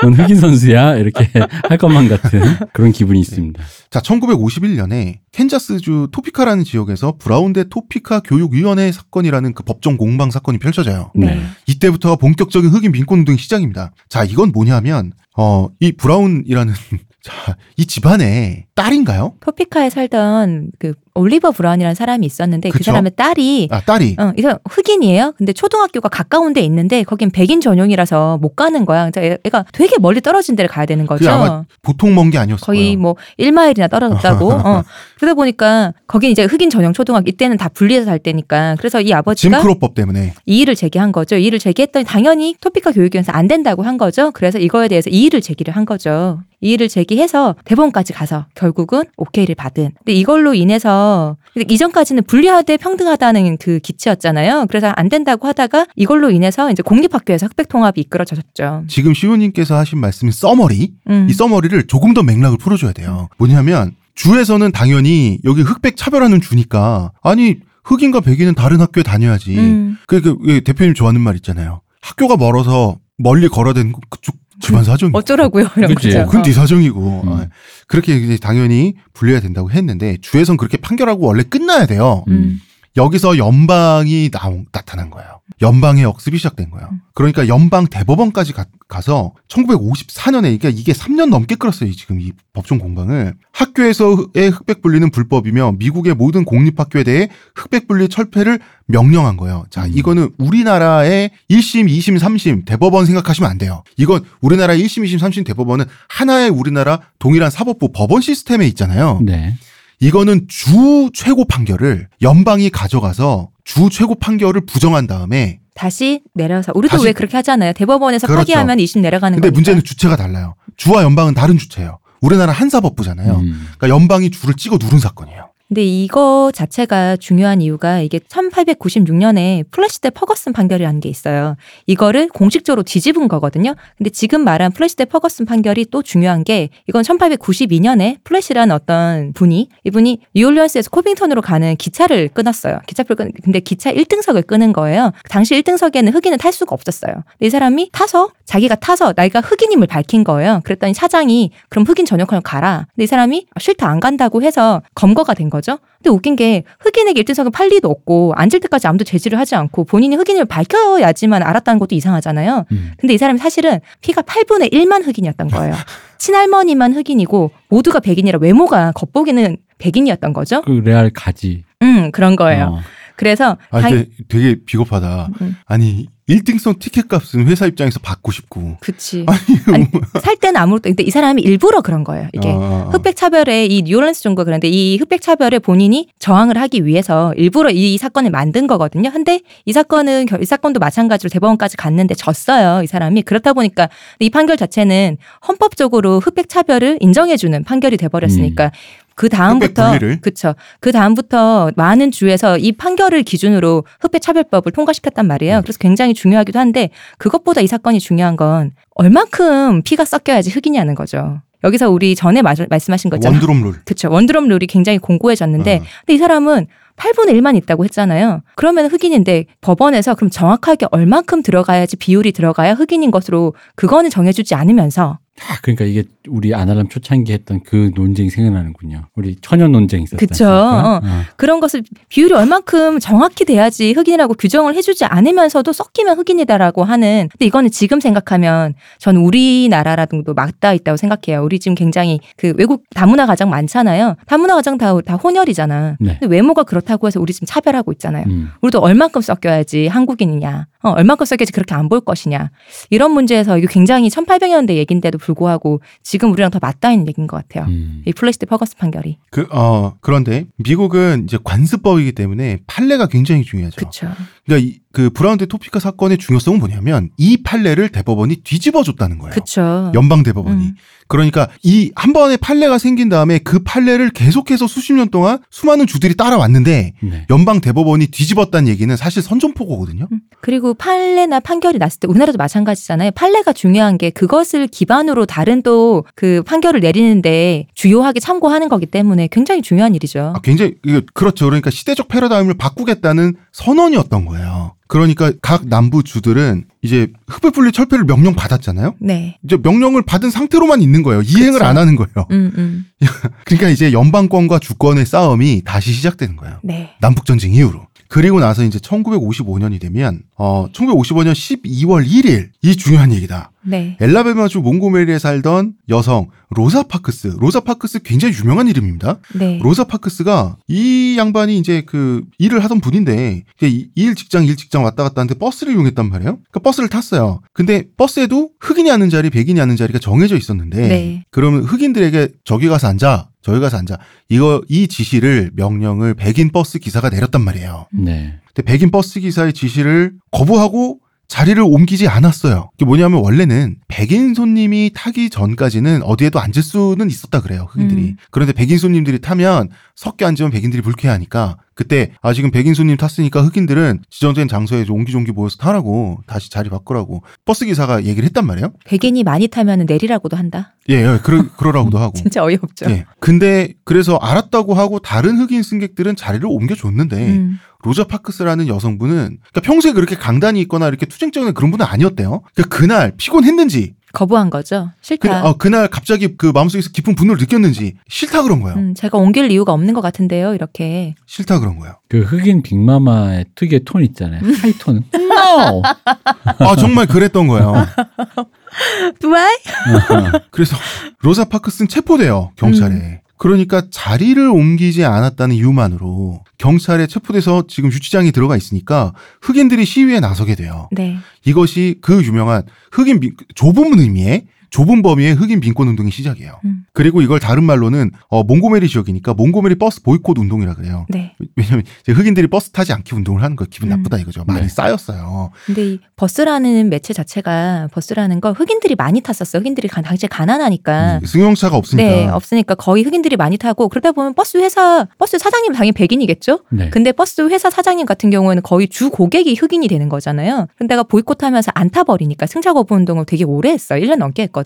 넌 흑인 선수야. 이렇게 할 것만 같은 그런 기분이 있습니다.
자, 1951년에 캔자스주 토피카라는 지역에서 브라운 대 토피카 교육위원회 사건이라는 그 법정 공방 사건이 펼쳐져요.
네.
이때부터 본격적인 흑인 민권 운동이 시작입니다. 자, 이건 뭐냐면 어, 이 브라운이라는 자, 이 집안의 딸인가요?
토피카에 살던 그 올리버 브라운이라는 사람이 있었는데 그
그쵸?
사람의 딸이
아, 딸이
어, 이 사람 흑인이에요. 근데 초등학교가 가까운 데 있는데 거긴 백인 전용이라서 못 가는 거야. 애- 애가 되게 멀리 떨어진 데를 가야 되는 거죠.
아마 보통 먼 게 아니었을
거의. 뭐 1마일이나 떨어졌다고. [LAUGHS] 어. 그러다 보니까 거긴 이제 흑인 전용 초등학교 이때는 다 분리해서 살 때니까. 그래서 이 아버지가
짐크로법 때문에
이의를 제기한 거죠. 이의를 제기했더니 당연히 토피카 교육위원회에서 안 된다고 한 거죠. 그래서 이거에 대해서 이의를 제기를 한 거죠. 이의를 제기해서 대법원까지 가서 결국은 오케이를 받은. 근데 이걸로 인해서 이전까지는 분리하되 평등하다는 그 기치였잖아요. 그래서 안 된다고 하다가 이걸로 인해서 이제 공립학교에서 흑백 통합이 이끌어졌죠.
지금 시호님께서 하신 말씀이 써머리
음.
이 써머리를 조금 더 맥락을 풀어줘야 돼요. 뭐냐면 주에서는 당연히 여기 흑백 차별하는 주니까 아니 흑인과 백인은 다른 학교에 다녀야지.
음.
그, 그, 그 대표님 좋아하는 말 있잖아요. 학교가 멀어서 멀리 걸어댄 그쪽 집안 사정이.
어쩌라고요? 이런. 거죠.
어, 그건 네 사정이고.
음.
아, 그렇게 이제 당연히 분리해야 된다고 했는데 주에선 그렇게 판결하고 원래 끝나야 돼요.
음.
여기서 연방이 나온, 나타난 거예요. 연방의 역습이 시작된 거예요.
음.
그러니까 연방 대법원까지 가, 서 1954년에 그러니까 이게 3년 넘게 끌었어요. 지금 이 법정 공방을 학교에서의 흑백 분리는 불법이며 미국의 모든 공립학교에 대해 흑백 분리 철폐를 명령한 거예요. 자,
음.
이거는 우리나라의 1심, 2심, 3심 대법원 생각하시면 안 돼요. 이건 우리나라 1심, 2심, 3심 대법원은 하나의 우리나라 동일한 사법부 법원 시스템에 있잖아요.
네.
이거는 주 최고 판결을 연방이 가져가서 주 최고 판결을 부정한 다음에
다시 내려서 우리도
다시-
왜 그렇게 하잖아요. 대법원에서
그렇죠.
파기하면 2심 내려가는
근데
거니까.
문제는 주체가 달라요. 주와 연방은 다른 주체예요. 우리나라 한 사법부잖아요.
음.
그러니까 연방이 주를 찍어 누른 사건이에요.
근데 이거 자체가 중요한 이유가 이게 1896년에 플레시 대 퍼거슨 판결이라는 게 있어요. 이거를 공식적으로 뒤집은 거거든요. 근데 지금 말한 플레시 대 퍼거슨 판결이 또 중요한 게 이건 1892년에 플레시라는 어떤 분이 이분이 뉴올리언스에서 코빙턴으로 가는 기차를 끊었어요. 기차표를 끊 근데 기차 1등석을 끊은 거예요. 당시 1등석에는 흑인은 탈 수가 없었어요. 이 사람이 타서 자기가 타서 나이가 흑인임을 밝힌 거예요. 그랬더니 사장이 그럼 흑인 전역하러 가라. 근데 이 사람이 싫다 안 간다고 해서 검거가 된 거 죠. 근데 웃긴 게 흑인에게 1등석은 팔 리도 없고 앉을 때까지 아무도 제지를 하지 않고 본인이 흑인임을 밝혀야지만 알았다는 것도 이상하잖아요.
음.
근데 이 사람이 사실은 피가 8분의 1만 흑인이었던 거예요. [LAUGHS] 친할머니만 흑인이고 모두가 백인이라 외모가 겉보기는 백인이었던 거죠.
그 레알 가지.
음, 그런 거예요.
어.
그래서
아,
당-
되게 비겁하다.
음.
아니, 1등석 티켓 값은 회사 입장에서 받고 싶고.
그치. [LAUGHS]
아니,
아니, 살 때는 아무것도 근데 이 사람이 일부러 그런 거예요. 이게
아, 아.
흑백 차별에 이 뉴올런스 정부가 그런데 이 흑백 차별에 본인이 저항을 하기 위해서 일부러 이, 사건을 만든 거거든요. 근데 이 사건은 결- 이 사건도 마찬가지로 대법원까지 갔는데 졌어요. 이 사람이 그렇다 보니까 이 판결 자체는 헌법적으로 흑백 차별을 인정해주는 판결이 돼버렸으니까 그 다음부터? 그쵸. 그 다음부터 많은 주에서 이 판결을 기준으로 흑백 차별법을 통과시켰단 말이에요.
음.
그래서 굉장히 중요하기도 한데 그것보다 이 사건이 중요한 건 얼만큼 피가 섞여야지 흑이냐는 거죠. 여기서 우리 전에 마- 말씀하신 것처럼
원드롭 룰.
그쵸. 원드럼 룰이 굉장히 공고해졌는데
어.
근데 이 사람은 8분의 1만 있다고 했잖아요. 그러면 흑인인데 법원에서 그럼 정확하게 얼만큼 들어가야지 비율이 들어가야 흑인인 것으로 그거는 정해주지 않으면서
아, 그러니까 이게 우리 아날람 초창기 했던 그 논쟁이 생각나는군요. 우리 천연 논쟁 있었다.
그쵸. 어. 그런 것을 비율이 얼만큼 정확히 돼야지 흑인이라고 규정을 해주지 않으면서도 섞이면 흑인이다라고 하는 근데 이거는 지금 생각하면 저는 우리나라라도 맞닿아 있다고 생각해요. 우리 지금 굉장히 그 외국 다문화 가정 많잖아요. 다문화 가정 다, 다 혼혈이잖아.
네.
근데 외모가 그렇다고 해서 우리 지금 차별하고 있잖아요.
음.
우리도 얼만큼 섞여야지 한국인이냐, 어, 얼만큼 섞여야지 그렇게 안 볼 것이냐. 이런 문제에서 이게 굉장히 1800년대 얘긴데도 불구하고 지금 우리랑 더 맞닿아 있는 얘기인 것 같아요.
음.
이 플레시 대 퍼거슨 판결이.
그, 어, 그런데 미국은 이제 관습법이기 때문에 판례가 굉장히 중요하죠.
그렇죠.
그러니까 이, 그 브라운 대 토피카 사건의 중요성은 뭐냐면 이 판례를 대법원이 뒤집어 줬다는 거예요.
그렇죠.
연방 대법원이.
음.
그러니까 이 한 번의 판례가 생긴 다음에 그 판례를 계속해서 수십 년 동안 수많은 주들이 따라왔는데
네.
연방 대법원이 뒤집었다는 얘기는 사실 선전포고거든요.
음. 그리고 판례나 판결이 났을 때 우리나라도 마찬가지잖아요. 판례가 중요한 게 그것을 기반으로 다른 또 그 판결을 내리는데 주요하게 참고하는 거기 때문에 굉장히 중요한 일이죠.
아, 굉장히 그렇죠. 그러니까 시대적 패러다임을 바꾸겠다는 선언이었던 거예요. 그러니까 각 남부 주들은 이제 흑백 분리 철폐를 명령 받았잖아요.
네.
이제 명령을 받은 상태로만 있는 거예요. 이행을
그쵸.
안 하는 거예요.
음, 음. [LAUGHS]
그러니까 이제 연방권과 주권의 싸움이 다시 시작되는 거예요.
네.
남북 전쟁 이후로. 그리고 나서 이제 1955년이 되면 어 1955년 12월 1일 이 중요한 얘기다.
네.
앨라배마주 몽고메리에 살던 여성 로사 파크스. 로사 파크스 굉장히 유명한 이름입니다.
네.
로사 파크스가 이 양반이 이제 그 일을 하던 분인데 이- 일 직장 일 직장 왔다 갔다 하는데 버스를 이용했단 말이에요. 그러니까 버스를 탔어요. 근데 버스에도 흑인이 앉는 자리, 백인이 앉는 자리가 정해져 있었는데
네.
그러면 흑인들에게 저기 가서 앉아, 저기 가서 앉아. 이거 이 지시를 명령을 백인 버스 기사가 내렸단 말이에요.
네.
근데 백인 버스 기사의 지시를 거부하고 자리를 옮기지 않았어요. 그게 뭐냐면 원래는 백인 손님이 타기 전까지는 어디에도 앉을 수는 있었다 그래요. 흑인들이.
음.
그런데 백인 손님들이 타면 섞여 앉으면 백인들이 불쾌하니까 그때 아 지금 백인 손님 탔으니까 흑인들은 지정된 장소에 좀 옹기종기 모여서 타라고 다시 자리 바꾸라고 버스 기사가 얘기를 했단 말이에요.
백인이 많이 타면 내리라고도 한다.
예, 예 그러, 그러라고도 하고. [LAUGHS]
진짜 어이없죠.
예. 근데 그래서 알았다고 하고 다른 흑인 승객들은 자리를 옮겨줬는데
음.
로자 파크스라는 여성분은 그러니까 평소에 그렇게 강단이 있거나 이렇게 투쟁적인 그런 분은 아니었대요. 그러니까 그날 피곤했는지
거부한 거죠.
그,
싫다.
어, 그날 갑자기 그 마음속에서 깊은 분노를 느꼈는지 싫다 그런 거예요.
음, 제가 옮길 이유가 없는 것 같은데요. 이렇게.
싫다 그런 거예요.
그 흑인 빅마마의 특유의 톤 있잖아요. 하이톤. No! [LAUGHS]
아 정말 그랬던 거예요. [LAUGHS]
두아이? [LAUGHS]
그래서 로자 파크스는 체포돼요 경찰에. 그러니까 자리를 옮기지 않았다는 이유만으로 경찰에 체포돼서 지금 유치장에 들어가 있으니까 흑인들이 시위에 나서게 돼요.
네.
이것이 그 유명한 흑인 민- 좁은 의미의 좁은 범위의 흑인 민권 운동의 시작이에요.
음.
그리고 이걸 다른 말로는 어, 몽고메리 지역이니까 몽고메리 버스 보이콧 운동이라 그래요.
네.
왜냐면 이제 흑인들이 버스 타지 않게 운동을 하는 거 기분
음.
나쁘다 이거죠. 많이
네.
쌓였어요.
근데 이 버스라는 매체 자체가 버스라는 걸 흑인들이 많이 탔었어요. 흑인들이 가- 당시에 가난하니까.
승용차가 없으니까.
네, 없으니까 거의 흑인들이 많이 타고 그러다 보면 버스 회사 버스 사장님 당연히 백인이겠죠.
네.
근데 버스 회사 사장님 같은 경우에는 거의 주 고객이 흑인이 되는 거잖아요. 근데 내가 보이콧하면서 안 타버리니까 승차 거부 운동을 되게 오래 했어요. 1년 넘게 했거든요.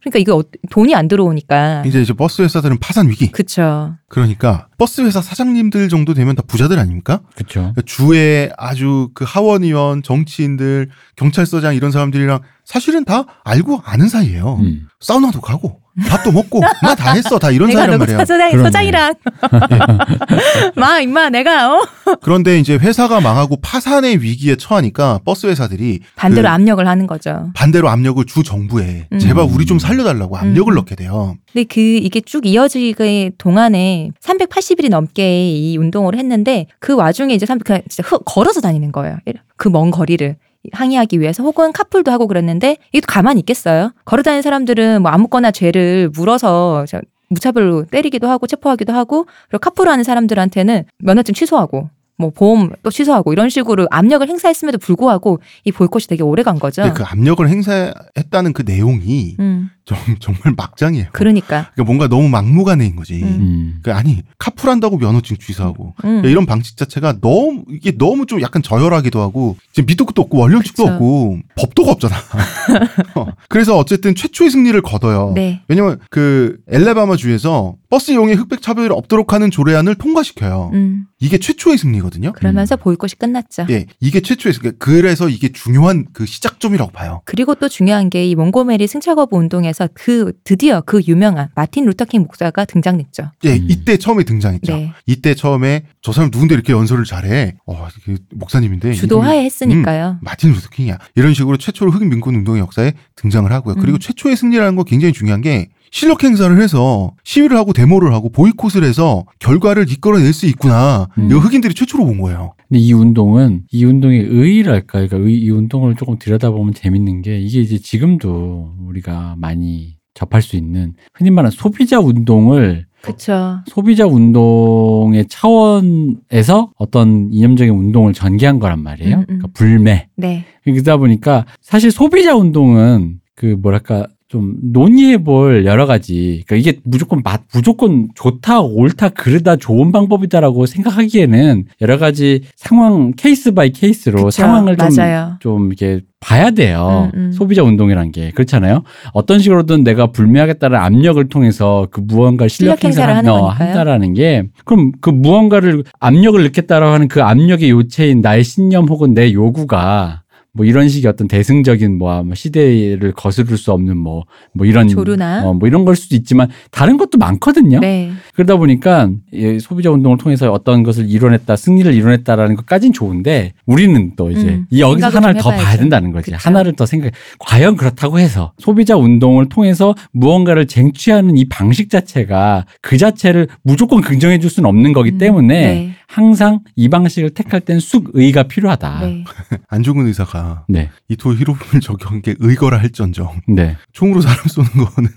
그러니까 이거 어- 돈이 안 들어오니까.
이제 이제 버스 회사들은 파산 위기.
그쵸.
그러니까 버스 회사 사장님들 정도 되면 다 부자들 아닙니까?
그렇죠.
그러니까 주에 아주 그 하원 의원, 정치인들, 경찰서장 이런 사람들이랑 사실은 다 알고 아는 사이예요.
음.
사우나도 가고 밥도 먹고 나 다 했어 다 이런 말이에요.
사장,
그러네.
서장이랑 [LAUGHS] 마 임마 내가 어?
그런데 이제 회사가 망하고 파산의 위기에 처하니까 버스 회사들이
반대로
그
압력을 하는 거죠.
반대로 압력을 주 정부에
음.
제발 우리 좀 살려달라고 압력을
음.
넣게 돼요.
근데 그 이게 쭉 이어지게 동안에 380일이 넘게 이 운동을 했는데 그 와중에 이제 사람 그냥 진짜 흑- 걸어서 다니는 거예요. 그 먼 거리를 항의하기 위해서 혹은 카풀도 하고 그랬는데 이게 또 가만히 있겠어요. 걸어 다니는 사람들은 뭐 아무거나 죄를 물어서 저 무차별로 때리기도 하고 체포하기도 하고 그리고 카풀하는 사람들한테는 면허증 취소하고 뭐 보험 또 취소하고 이런 식으로 압력을 행사했음에도 불구하고 이 보이콧이 되게 오래 간 거죠.
근데 그 압력을 행사했다는 그 내용이
음,
정, [LAUGHS] 정말 막장이에요.
그러니까.
그러니까 뭔가 너무 막무가내인 거지.
음.
음.
그 아니 카풀한다고 면허증 취소하고
음.
이런 방식 자체가 너무 이게 너무 좀 약간 저열하기도 하고 지금 밑도 끝도 없고 원령칙도
그쵸.
없고 법도가 없잖아. [LAUGHS] 어. 그래서 어쨌든 최초의 승리를 거둬요.
네.
왜냐면 그 엘레바마 주에서 버스 이용에 흑백 차별이 없도록 하는 조례안을 통과시켜요.
음.
이게 최초의 승리거든요.
그러면서 보이콧이 끝났죠.
예, 이게 최초의 승리. 그래서 이게 중요한 그 시작점이라고 봐요.
그리고 또 중요한 게 이 몽고메리 승차 거부 운동에서 그 드디어 그 유명한 마틴 루터 킹 목사가 등장했죠.
예,
음.
이때 처음에 등장했죠.
네.
이때 처음에 저 사람 누군데 이렇게 연설을 잘해? 어, 그 목사님인데
주도하에 했으니까요.
마틴 루터 킹이야. 이런 식으로 최초로 흑인 민권 운동의 역사에 등장을 하고요. 그리고
음.
최초의 승리라는 거 굉장히 중요한 게 실력 행사를 해서 시위를 하고 데모를 하고 보이콧을 해서 결과를 이끌어낼 수 있구나.
음.
이거 흑인들이 최초로 본 거예요.
근데 이 운동은 이 운동의 의의랄까, 그러니까 의, 이 운동을 조금 들여다보면 재밌는 게 이게 이제 지금도 우리가 많이 접할 수 있는 흔히 말하는 소비자 운동을
그쵸.
소비자 운동의 차원에서 어떤 이념적인 운동을 전개한 거란 말이에요.
음, 음.
그러니까 불매.
네.
그러다 보니까 사실 소비자 운동은 그 뭐랄까 좀 논의해 볼 여러 가지 그러니까 이게 무조건 맛 무조건 좋다 옳다 그르다 좋은 방법이다라고 생각하기에는 여러 가지 상황 case by case로
그쵸.
상황을 좀
맞아요.
좀 이렇게 봐야 돼요.
음, 음.
소비자 운동이란 게 그렇잖아요. 어떤 식으로든 내가 불매하겠다는 압력을 통해서 그 무언가를 실력
실력 행사를 하는
어. 한다라는 게 그럼 그 무언가를 압력을 느꼈다라고 하는 그 압력의 요체인 나의 신념 혹은 내 요구가 뭐 이런 식의 어떤 대승적인 뭐 아마 시대를 거스를 수 없는 뭐뭐 이런
조류나.
어, 뭐 이런 걸 수도 있지만 다른 것도 많거든요.
네.
그러다 보니까 이 소비자 운동을 통해서 어떤 것을 이뤄냈다, 승리를 이뤄냈다라는 것까진 좋은데 우리는 또 이제
음,
이 여기서 하나를
좀
더.
봐야
된다는 거지.
그쵸.
하나를 더 생각. 과연 그렇다고 해서 소비자 운동을 통해서 무언가를 쟁취하는 이 방식 자체가 그 자체를 무조건 긍정해 줄 수는 없는 거기
음,
때문에
네.
항상 이 방식을 택할 땐 숙의가 필요하다.
네. [LAUGHS]
안중근 의사가
네,
이토 히로부미를 저격한 게 의거라 할전정
네.
총으로 사람 쏘는 거는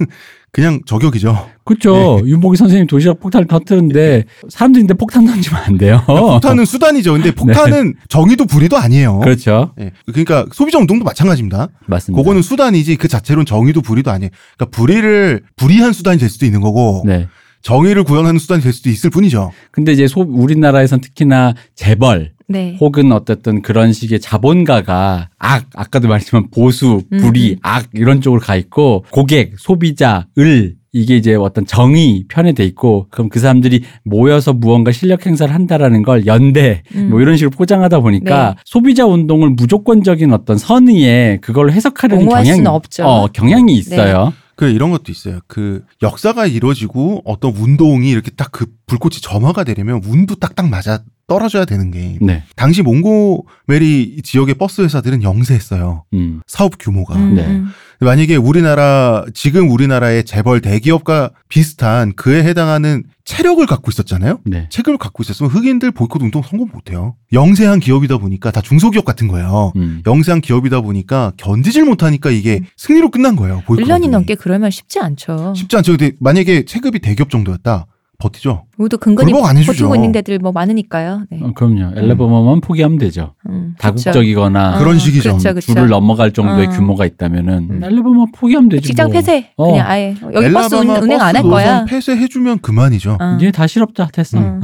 그냥 저격이죠.
그렇죠.
네.
윤복이 선생님 도시락 폭탄을 터뜨렸는데 사람들인데 폭탄 던지면 안 돼요.
폭탄은 수단이죠. 근데 폭탄은 정의도 불의도 아니에요.
네. 그렇죠.
예. 그러니까 소비자 운동도 마찬가지입니다.
맞습니다.
그거는 수단이지 그 자체로는 정의도 불의도 아니에요. 그러니까 불의를 불의한 수단이 될 수도 있는 거고
네.
정의를 구현하는 수단이 될 수도 있을 뿐이죠.
근데 이제 소, 우리나라에선 특히나 재벌
네.
혹은 어쨌든 그런 식의 자본가가 악, 아까도 말했지만 보수, 불의,
음, 음.
악 이런 쪽으로 가 있고 고객, 소비자, 을 이게 이제 어떤 정의 편에 돼 있고 그럼 그 사람들이 모여서 무언가 실력 행사를 한다라는 걸 연대
음.
뭐 이런 식으로 포장하다 보니까
네.
소비자 운동을 무조건적인 어떤 선의에 그걸 해석하려는 경향이
없죠. 네.
어, 경향이 있어요.
그 이런 것도 있어요. 그 역사가 이루어지고 어떤 운동이 이렇게 딱 그 불꽃이 점화가 되려면 운도 딱딱 맞아 떨어져야 되는 게
네.
당시 몽고메리 지역의 버스 회사들은 영세했어요.
음.
사업 규모가.
음,
네.
음.
만약에 우리나라 지금 우리나라의 재벌 대기업과 비슷한 그에 해당하는 체력을 갖고 있었잖아요.
네.
체급을 갖고 있었으면 흑인들 보이콧 운동 성공 못해요. 영세한 기업이다 보니까 다 중소기업 같은 거예요.
음.
영세한 기업이다 보니까 견디질 못하니까 이게 승리로 끝난 거예요. 보이콧
1년이
운동이.
넘게 그러면 쉽지 않죠.
쉽지 않죠. 근데 만약에 체급이 대기업 정도였다. 버티죠.
우리도 근근히. 버티고 있는 데들 뭐 많으니까요. 네.
어, 그럼요. 앨라배마 포기하면 되죠.
음, 그쵸.
다국적이거나
그런 식이죠.
그렇죠, 그렇죠.
줄을 넘어갈 정도의
어.
규모가 있다면은
음.
앨라배마 포기하면 되지.
직장
뭐.
폐쇄.
어.
그냥 아예 여기 버스 운,
앨라배마
운행 안할
버스
거야.
폐쇄해주면 그만이죠.
어.
이제 다 실업자 됐어.
음.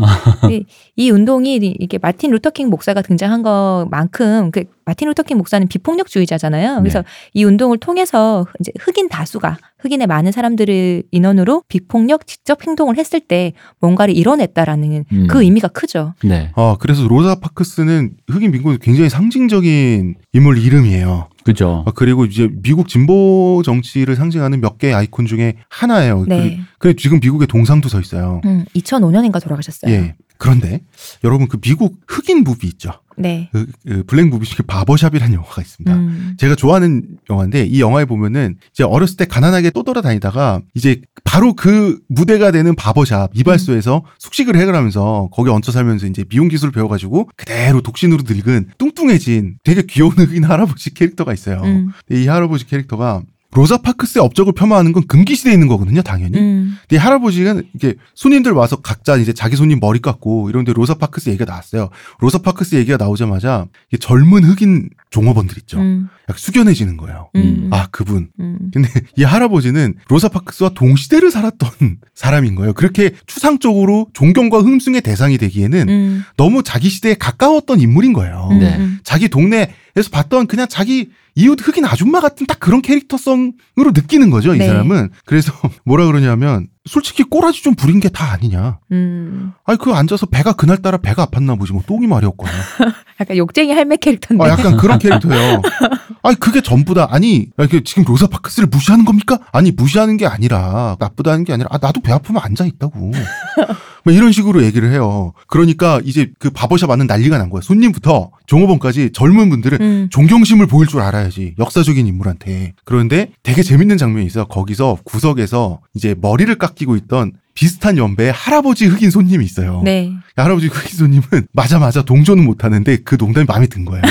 이, 이 운동이 이게 마틴 루터 킹 목사가 등장한 것만큼 그 마틴 루터 킹 목사는 비폭력주의자잖아요. 그래서
네.
이 운동을 통해서 이제 흑인 다수가 흑인의 많은 사람들을 인원으로 비폭력 직접 행동을 했을 때 뭔가를 이뤄냈다라는
음.
그 의미가 크죠.
네.
어, 그래서 로사 파크스는 흑인 민권의 굉장히 상징적인 인물 이름이에요.
그죠.
어, 그리고 이제 미국 진보 정치를 상징하는 몇 개의 아이콘 중에 하나예요.
네.
그래 지금 미국에 동상도 서 있어요.
음, 2005년인가 돌아가셨어요.
예. 그런데 여러분 그 미국 흑인 movie 있죠.
네.
그, 그 black movie 중에 바버샵이라는 영화가 있습니다.
음.
제가 좋아하는 영화인데 이 영화에 보면은 이제 어렸을 때 가난하게 떠돌아다니다가 이제 바로 그 무대가 되는 바버샵 이발소에서 숙식을 해결하면서 거기 얹혀 살면서 이제 미용 기술을 배워가지고 그대로 독신으로 늙은 뚱뚱해진 되게 귀여운 흑인 할아버지 캐릭터가 있어요.
음.
이 할아버지 캐릭터가 로사 파크스의 업적을 폄하하는 건 금기시돼 있는 거거든요, 당연히.
음.
근데 이 할아버지는 이게 손님들 와서 각자 이제 자기 손님 머리 깎고 이런데 로사 파크스 얘기가 나왔어요. 로사 파크스 얘기가 나오자마자 이게 젊은 흑인 종업원들 있죠.
음.
약간 숙연해지는 거예요.
음.
아, 그분.
음.
근데 이 할아버지는 로사 파크스와 동시대를 살았던 [LAUGHS] 사람인 거예요. 그렇게 추상적으로 존경과 흠숭의 대상이 되기에는
음.
너무 자기 시대에 가까웠던 인물인 거예요.
음.
네.
음.
자기 동네에서 봤던 그냥 자기 이웃 흑인 아줌마 같은 딱 그런 캐릭터성으로 느끼는 거죠, 이
네.
사람은. 그래서 [LAUGHS] 뭐라 그러냐면 솔직히 꼬라지 좀 부린 게 다 아니냐.
음.
아니 그 앉아서 배가 그날 따라 배가 아팠나 보지 뭐 똥이 마려웠거나. [LAUGHS]
약간 욕쟁이 할매 캐릭터인데.
아 약간 그런 캐릭터예요. [LAUGHS] 아니 그게 전부다. 아니 이게 지금 로사 파크스를 무시하는 겁니까? 아니 무시하는 게 아니라 나쁘다는 게 아니라 아 나도 배 아프면 앉아 있다고. [LAUGHS] 뭐 이런 식으로 얘기를 해요. 그러니까 이제 그 바버샵 안은 난리가 난 거야. 손님부터 종업원까지 젊은 분들은
음.
존경심을 보일 줄 알아야지 역사적인 인물한테 그런데 되게 재밌는 장면이 있어 거기서 구석에서 이제 머리를 깎 이고 있던 비슷한 연배의 할아버지 흑인 손님이 있어요.
네.
할아버지 흑인 손님은 맞아 맞아 동조는 못 하는데 그 농담이 마음에 든 거예요.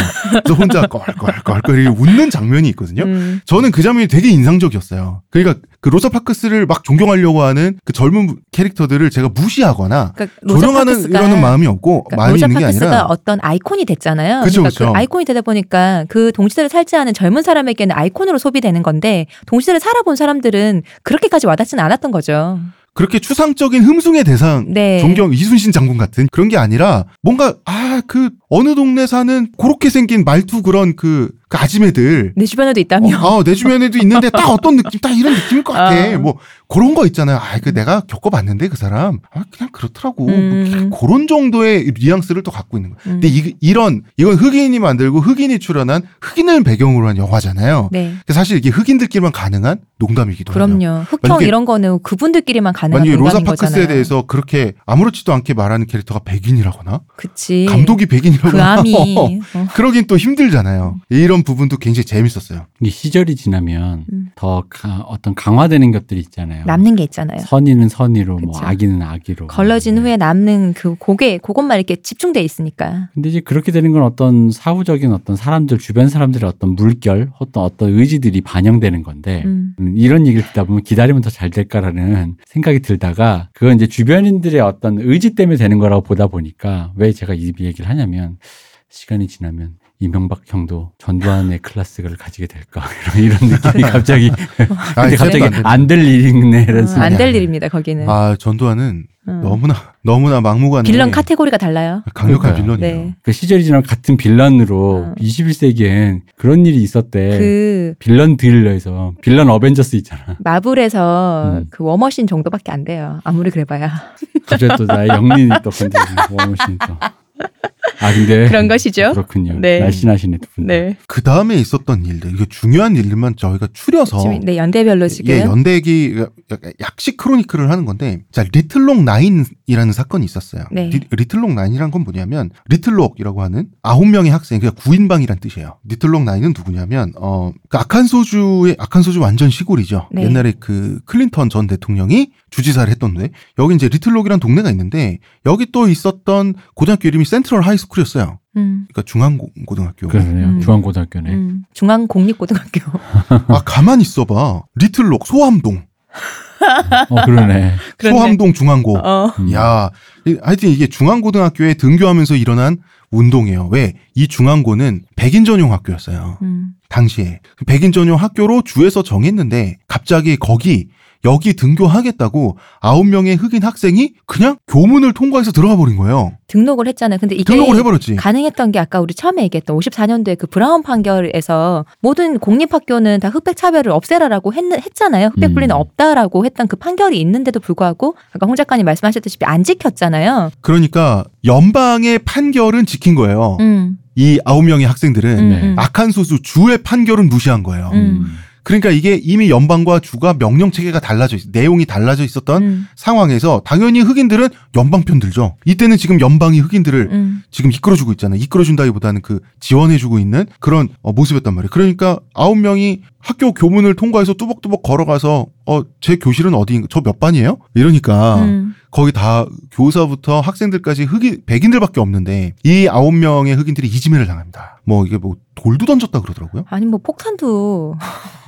그래서 혼자 껄껄껄껄 웃는 장면이 있거든요.
음.
저는 그 장면이 되게 인상적이었어요. 그러니까 그 로사 파크스를 막 존경하려고 하는 그 젊은 캐릭터들을 제가 무시하거나
그러니까
조롱하는 이러는 마음이 없고
그러니까
마음이
로자
있는 게
파크스가
아니라
어떤 아이콘이 됐잖아요.
그쵸,
러니까
그쵸.
그 아이콘이 되다 보니까 그 동시대를 살지 않은 젊은 사람에게는 아이콘으로 소비되는 건데 동시대를 살아본 사람들은 그렇게까지 와닿지는 않았던 거죠.
그렇게 추상적인 흠숭의 대상
네.
존경 이순신 장군 같은 그런 게 아니라 뭔가 아 그 어느 동네 사는 그렇게 생긴 말투 그런 그, 그 아지매들
내 주변에도 있다며.
어, 아, 내 주변에도 있는데 딱 어떤 느낌, 딱 이런 느낌일 것 같아.
아.
뭐 그런 거 있잖아요. 아, 그 내가 겪어봤는데 그 사람, 아, 그냥 그렇더라고.
음.
뭐 그런 정도의 뉘앙스를 또 갖고 있는 거야.
음.
근데 이, 이런 이건 흑인이 만들고 흑인이 출연한 흑인을 배경으로 한 영화잖아요.
네.
근데 사실 이게 흑인들끼리만 가능한 농담이기도 해요.
그럼요.
만약에-
이런 거는 그분들끼리만 가능한
만약에 로사 파크스에. 대해서 그렇게 아무렇지도 않게 말하는 캐릭터가 백인이라거나
그치.
감독이
그
백인이라거나
암이 어. [LAUGHS]
그러긴 또 힘들잖아요. 이런 부분도 굉장히 재밌었어요.
이 시절이 지나면
음.
더 가- 어떤 강화되는 것들이 있잖아요.
남는 게 있잖아요.
선의는 선의로, 뭐
그쵸.
악의는 악의로.
걸러진
네.
후에 남는 그 고개 그것만 이렇게 집중돼 있으니까.
근데 이제 그렇게 되는 건 어떤 사후적인 어떤 사람들 주변 사람들의 어떤 물결, 어떤 어떤 의지들이 반영되는 건데
음.
음, 이런 얘기를 듣다 보면 기다리면 더 잘 될까라는 생각이 들다가 그건 이제 주변인들의 어떤 의지 때문에 되는 거라고 보다 보니까 왜 제가 이 얘기를 하냐면 시간이 지나면 이명박 형도 전두환의 클래스를 가지게 될까 [LAUGHS] 이런 이런 느낌이 [LAUGHS] 갑자기
아,
근데 갑자기
안
될 일이네 이런
어,
생각이
안될 일입니다 거기는.
아 전두환은
음.
너무나 너무나 막무가내
빌런 카테고리가 달라요.
강력한
그러니까요.
villain이에요.
네.
그 시절이 지나면 같은 villain으로
어.
21세기엔 그런 일이 있었대.
그
빌런 드릴러에서 빌런 어벤져스 있잖아.
마블에서
음.
그 워머신 정도밖에 안 돼요. 아무리 그래봐야
갑자기 또 나의 영린이 또 [LAUGHS] 건드리는 워머신 또. 아 근데
그런 것이죠.
그렇군요.
네.
날씬하시네 두 분.
네.
그 다음에 있었던 일들, 이게 중요한 일들만 저희가 추려서
지금 네 연대별로 지금
예, 연대기 약식 chronicle을 하는 건데, 자 리틀록 나인이라는 사건이 있었어요.
네.
리틀록 나인이란 건 뭐냐면 리틀록이라고 하는 아홉 명의 학생, 그러니까 구인방이란 뜻이에요. 리틀록 나인은 누구냐면 어, 그 아칸소주의 아칸소주 완전 시골이죠.
네.
옛날에 그 클린턴 전 대통령이 주지사를 했던데 여기 이제 리틀록이란 동네가 있는데 여기 또 있었던 고등학교 이름이 센트럴 하이스쿨이었어요.
음,
그러니까 중앙고등학교.
그러네요.
음.
중앙고등학교네.
음, 중앙공립고등학교.
아 가만히 있어봐. 리틀록 소암동,
어 그러네. [LAUGHS]
소암동 중앙고.
어.
음.
야, 이- 하여튼 이게 중앙고등학교에 등교하면서 일어난 운동이에요. 왜? 이 중앙고는 백인 전용 학교였어요.
음.
당시에. 백인 전용 학교로 주에서 정했는데 갑자기 거기 여기 등교하겠다고 아홉 명의 흑인 학생이 그냥 교문을 통과해서 들어가 버린 거예요.
등록을 했잖아요. 근데 이게
등록을 해버렸지.
가능했던 게 아까 우리 처음에 얘기했던 54년도에 그 브라운 판결에서 모든 공립학교는 다 흑백 차별을 없애라라고 했, 했잖아요. 흑백
음.
분리는 없다라고 했던 그 판결이 있는데도 불구하고 아까 홍 작가님 말씀하셨다시피 안 지켰잖아요.
그러니까 연방의 판결은 지킨 거예요.
음,
이 아홉 명의 학생들은
음,
네.
음.
아칸소수 주의 판결은 무시한 거예요.
음.
그러니까 이게 이미 연방과 주가 명령 체계가 달라져 있, 내용이 달라져 있었던
음,
상황에서 당연히 흑인들은 연방 편 들죠. 이때는 지금 연방이 흑인들을
음.
지금 이끌어주고 있잖아요. 이끌어준다기보다는 그 지원해주고 있는 그런 어, 모습이었단 말이에요. 그러니까 아홉 명이 학교 교문을 통과해서 뚜벅뚜벅 걸어가서 어 제 교실은 어디인가 저 몇 반이에요? 이러니까
음.
거기 다 교사부터 학생들까지 흑인 백인들밖에 없는데 이 아홉 명의 흑인들이 이지매를 당합니다. 뭐 이게 뭐 돌도 던졌다 그러더라고요.
아니 뭐 폭탄도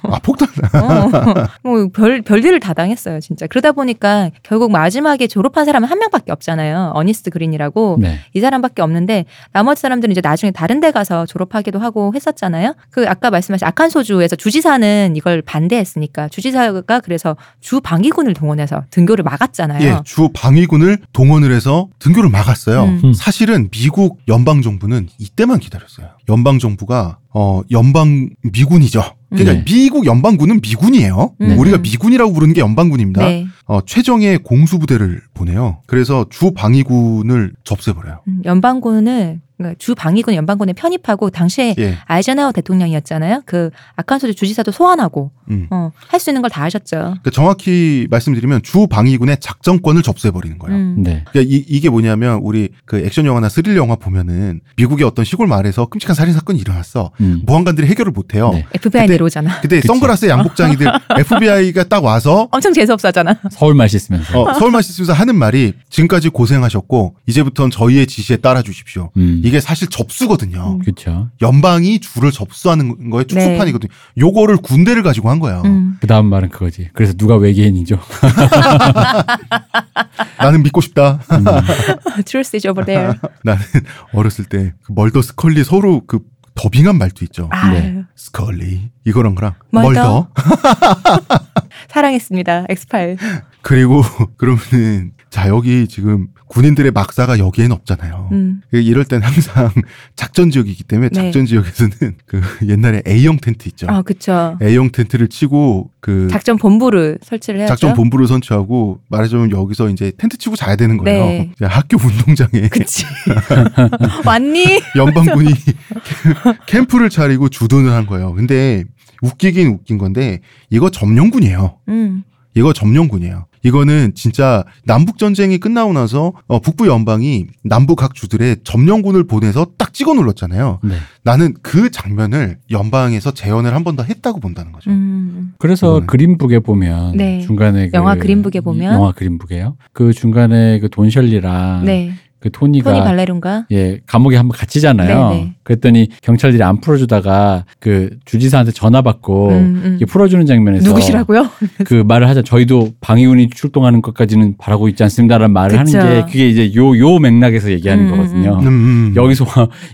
아 폭탄. [LAUGHS]
어, 뭐별 별일을 다 당했어요 진짜 그러다 보니까 결국 마지막에 졸업한 사람은 한 명밖에 없잖아요 어니스트 그린이라고
네.
이 사람밖에 없는데 나머지 사람들은 이제 나중에 다른 데 가서 졸업하기도 하고 했었잖아요. 그 아까 말씀하신 아칸소주에서 주지사는 이걸 반대했으니까 주지사가 그래서 주 방위군을 동원해서 등교를 막았잖아요.
예, 주 방위군을 동원을 해서 등교를 막았어요.
음.
사실은 미국 연방 정부는 이때만 기다렸어요. 연방 정부가 어 연방 미군이죠. 그러니까
네.
미국 연방군은 미군이에요.
음.
우리가 미군이라고 부르는 게 연방군입니다.
네.
어 최정예 공수부대를 보내요. 그래서 주 방위군을 접수해 버려요.
음, 연방군을 주 방위군 연방군에 편입하고 당시에
예.
아이젠하워 대통령이었잖아요. 그 아칸소주 주지사도 소환하고
음.
어, 할 수 있는 걸 다 하셨죠.
그러니까 정확히 말씀드리면 주 방위군의 작전권을 접수해 버리는 거예요.
음.
네.
그러니까 이, 이게 뭐냐면 우리 그 액션 영화나 스릴 영화 보면은 미국의 어떤 시골 마을에서 끔찍한 살인 사건이 일어났어.
음.
보안관들이 해결을 못 해요.
네.
FBI
그때-
내려오잖아.
근데 선글라스 양복장이들 [LAUGHS] FBI가 딱 와서
엄청 재수 없어하잖아.
서울 맛이 있으면서.
어, 서울 마시면서 하는 말이 지금까지 고생하셨고 이제부터는 저희의 지시에 따라 주십시오.
음.
이게 사실 접수거든요.
그렇죠.
연방이 주를 접수하는 거에 축소판이거든요. 요거를 군대를 가지고 한 거예요.
음.
그 다음 말은 그거지. 그래서 누가 외계인이죠? [LAUGHS]
나는 믿고 싶다. [LAUGHS]
Truth is over there. [LAUGHS]
나는 어렸을 때 그 멀더 스컬리 서로 그 더빙한 말도 있죠.
아,
네.
스컬리 이거랑 거랑
멀더?
멀더.
사랑했습니다. 엑스파일.
그리고 그러면은 자 여기 지금 군인들의 막사가 여기엔 없잖아요.
음.
이럴 땐 항상 [LAUGHS] 작전 지역이기 때문에
네.
작전 지역에서는 [LAUGHS] 그 옛날에 A형 텐트 있죠.
아, 그쵸.
A형 텐트를 치고 그
작전 본부를 설치를 해야죠.
작전 본부를 설치하고 말하자면 여기서 이제 텐트 치고 자야 되는 거예요.
네.
학교 운동장에
그치. [LAUGHS] 왔니?
연방군이 캠프를 차리고 주둔을 한 거예요. 근데 웃기긴 웃긴 건데 이거 점령군이에요.
음.
이거 점령군이에요. 이거는 진짜 남북 전쟁이 끝나고 나서 어, 북부 연방이 남부 각 주들의 점령군을 보내서 딱 찍어 눌렀잖아요.
네.
나는 그 장면을 연방에서 재현을 한 번 더 했다고 본다는 거죠.
음.
그래서
그거는.
그린북에 보면
네.
중간에 그
영화 그린북에 보면.
영화 그린북에요. 그 중간에 그 돈셜리랑
네.
그 토니가
토니 발레룬가?
예 감옥에 한번 갇히잖아요.
네네.
그랬더니 경찰들이 안 풀어주다가 그 주지사한테 전화 받고
음, 음.
풀어주는 장면에서
누구시라고요? [LAUGHS]
그 말을 하자 저희도 방위군이 출동하는 것까지는 바라고 있지 않습니다라는 말을
그쵸.
하는 게 그게 이제 요요 맥락에서 얘기하는
음,
거거든요.
음, 음.
여기서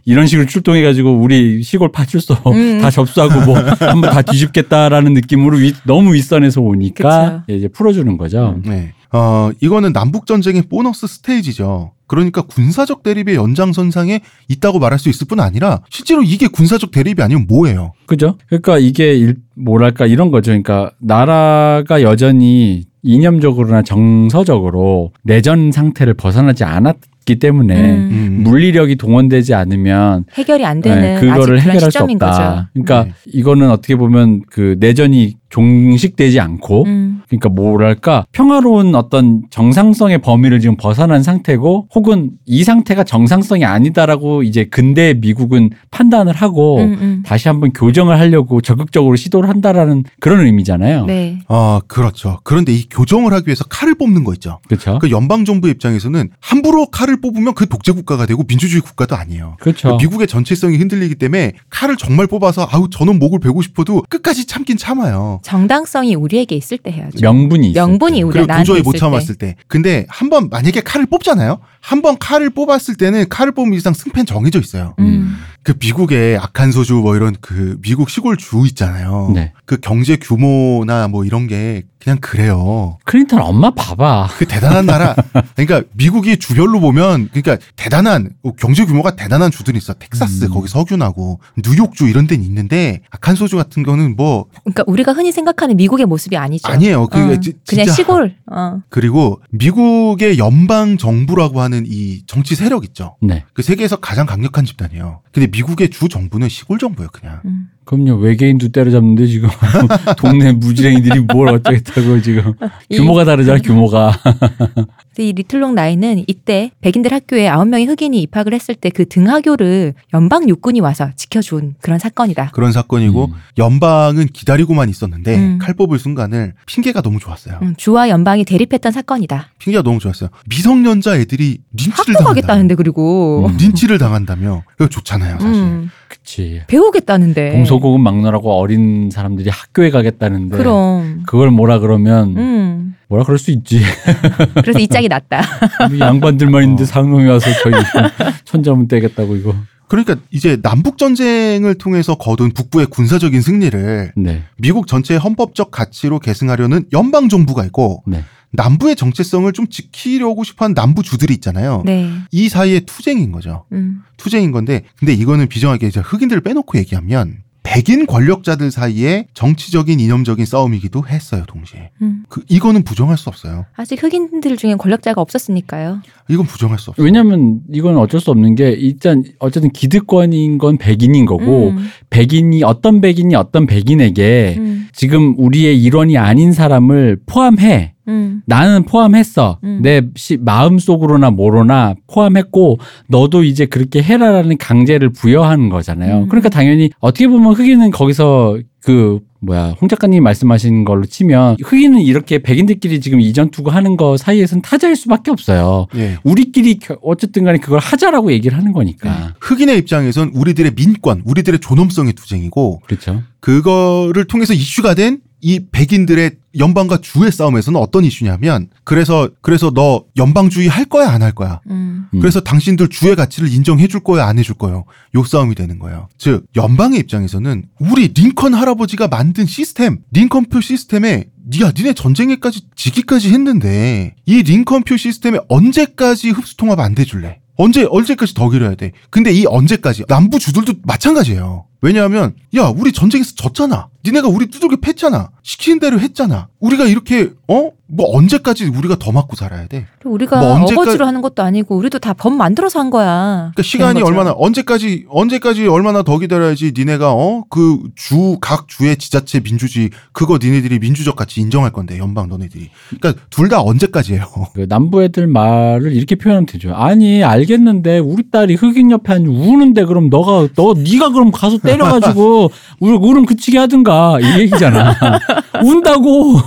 이런 식으로 출동해가지고 우리 시골 파출소
음.
다 접수하고 뭐 한번 다 뒤집겠다라는 느낌으로 위- 너무 윗선에서 오니까 이제 풀어주는 거죠.
네. 어, 이거는 남북 전쟁의 보너스 스테이지죠. 그러니까 군사적 대립의 연장선상에 있다고 말할 수 있을 뿐 아니라 실제로 이게 군사적 대립이 아니면 뭐예요?
그죠? 그러니까 이게 일- 뭐랄까 이런 거죠. 그러니까 나라가 여전히 이념적으로나 정서적으로 내전 상태를 벗어나지 않았기 때문에
음.
음.
물리력이 동원되지 않으면
해결이 안 되는
네, 그거를 해결할 수
시점인
없다.
거죠.
그러니까
네.
이거는 어떻게 보면 그 내전이 종식되지 않고
음.
그러니까 뭐랄까 평화로운 어떤 정상성의 범위를 지금 벗어난 상태고 혹은 이 상태가 정상성이 아니다라고 이제 근대 미국은 판단을 하고
음, 음.
다시 한번 교정을 하려고 적극적으로 시도를 한다라는 그런 의미잖아요.
네.
아, 그렇죠. 그런데 이 교정을 하기 위해서 칼을 뽑는 거 있죠.
그렇죠.
그 연방 정부 입장에서는 함부로 칼을 뽑으면 그 독재 국가가 되고 민주주의 국가도 아니에요.
그렇죠.
미국의 전체성이 흔들리기 때문에 칼을 정말 뽑아서 아우 저는 목을 베고 싶어도 끝까지 참긴 참아요.
정당성이 우리에게 있을 때 해야죠.
명분이.
명분이 우리
그리고
나한테
도저히
있을
못 참았을 때. 근데 한번 만약에 칼을 뽑잖아요. 한 번 칼을 뽑았을 때는 칼을 뽑은 이상 승패는 정해져 있어요.
음.
그 미국의 악한 소주 뭐 이런 그 미국 시골 주 있잖아요.
네.
그 경제 규모나 뭐 이런 게 그냥 그래요.
클린턴 엄마 봐봐.
그 대단한 나라. 그러니까 미국이 주별로 보면 그러니까 대단한 경제 규모가 대단한 주들이 있어. 텍사스
음.
거기 석유나고 뉴욕주 이런 데는 있는데 악한 소주 같은 거는 뭐
그러니까 우리가 흔히 생각하는 미국의 모습이 아니죠.
아니에요. 그게
어,
지-
그냥 시골. 어. [LAUGHS]
그리고 미국의 연방 정부라고 하는 이 정치 세력 있죠.
네.
그 세계에서 가장 강력한 집단이에요. 근데 미국의 주 정부는 시골 정부예요, 그냥.
음.
그럼요. 외계인도 때려잡는데 지금 [LAUGHS] 동네 무지랭이들이 뭘 어쩌겠다고 지금 [LAUGHS]
이-
규모가 다르잖아. 규모가. [LAUGHS]
근데 이 리틀롱 나이는 이때 백인들 학교에 아홉 명의 흑인이 입학을 했을 때 그 등하교를 연방 육군이 와서 지켜준 그런 사건이다.
그런 사건이고
음.
연방은 기다리고만 있었는데
음.
칼 뽑을 순간을 핑계가 너무 좋았어요.
음, 주와 연방이 대립했던 사건이다.
핑계가 너무 좋았어요. 미성년자 애들이 린치를.
가겠다는데 그리고
음.
린치를 당한다며. 이거 좋잖아요, 사실.
음,
그치.
배우겠다는데.
동서고금 막느라고 어린 사람들이 학교에 가겠다는데
그럼.
그걸 뭐라 그러면
음.
뭐라 그럴 수 있지. [LAUGHS]
그래서 이 짝이 낫다.
우리 [LAUGHS] 양반들만 있는데
어.
상놈이 와서 저희 [LAUGHS] 천자문 떼겠다고 이거.
그러니까 이제 남북 전쟁을 통해서 거둔 북부의 군사적인 승리를
네.
미국 전체의 헌법적 가치로 계승하려는 연방 정부가 있고
네.
남부의 정체성을 좀 지키려고 싶어하는 남부 주들이 있잖아요.
네.
이 사이에 투쟁인 거죠.
음.
투쟁인 건데 근데 이거는 비정하게 이제 흑인들을 빼놓고 얘기하면 백인 권력자들 사이에 정치적인 이념적인 싸움이기도 했어요 동시에
음.
그 이거는 부정할 수 없어요
아직 흑인들 중엔 권력자가 없었으니까요.
이건 부정할 수 없어.
왜냐면 이건 어쩔 수 없는 게 일단 어쨌든 기득권인 건 백인인 거고
음,
백인이 어떤 백인이 어떤 백인에게
음,
지금 우리의 일원이 아닌 사람을 포함해.
음,
나는 포함했어.
음.
내 시- 마음 속으로나 뭐로나 포함했고 너도 이제 그렇게 해라라는 강제를 부여하는 거잖아요.
음.
그러니까 당연히 어떻게 보면 흑인은 거기서 그 뭐야 홍 작가님 말씀하신 걸로 치면 흑인은 이렇게 백인들끼리 지금 이전 투구 하는 거 사이에서는 타자일 수밖에 없어요.
예.
우리끼리 겨- 어쨌든 간에 그걸 하자라고 얘기를 하는 거니까.
흑인의 입장에선 우리들의 민권, 우리들의 존엄성의 투쟁이고
그렇죠.
그거를 통해서 이슈가 된 이 백인들의 연방과 주의 싸움에서는 어떤 이슈냐면 그래서 그래서 너 연방주의 할 거야 안 할 거야.
음,
음.
그래서 당신들 주의 가치를 인정해 줄 거야 안 해 줄 거요. 요 싸움이 되는 거예요. 즉 연방의 입장에서는 우리 링컨 할아버지가 만든 시스템, 링컨표 시스템에 니야 니네 전쟁에까지 지기까지 했는데 이 링컨표 시스템에 언제까지 흡수 통합 안 돼줄래? 언제 언제까지 더 길어야 돼? 근데 이 언제까지 남부 주들도 마찬가지예요. 왜냐하면 야 우리 전쟁에서 졌잖아. 니네가 우리 두들겨 팼잖아. 시키는 대로 했잖아. 우리가 이렇게 어뭐 언제까지 우리가 더 맞고 살아야 돼?
우리가
뭐 언제까-
어거지로 하는 것도 아니고 우리도 다 법 만들어서 한 거야.
그러니까 시간이. 얼마나 언제까지 언제까지 얼마나 더 기다려야지 니네가 어 그 주 각 주의 지자체 민주주의 그거 니네들이 민주적 가치 인정할 건데 연방 너네들이 그러니까 둘 다 언제까지예요. [LAUGHS]
그 남부 애들 말을 이렇게 표현하면 되죠. 아니 알겠는데 우리 딸이 흑인 옆에 앉아 우는데 그럼 너가 너 네가 그럼 가서 때려가지고 [LAUGHS] 울 울음 그치게 하든가 이 얘기잖아. [LAUGHS] 운다고.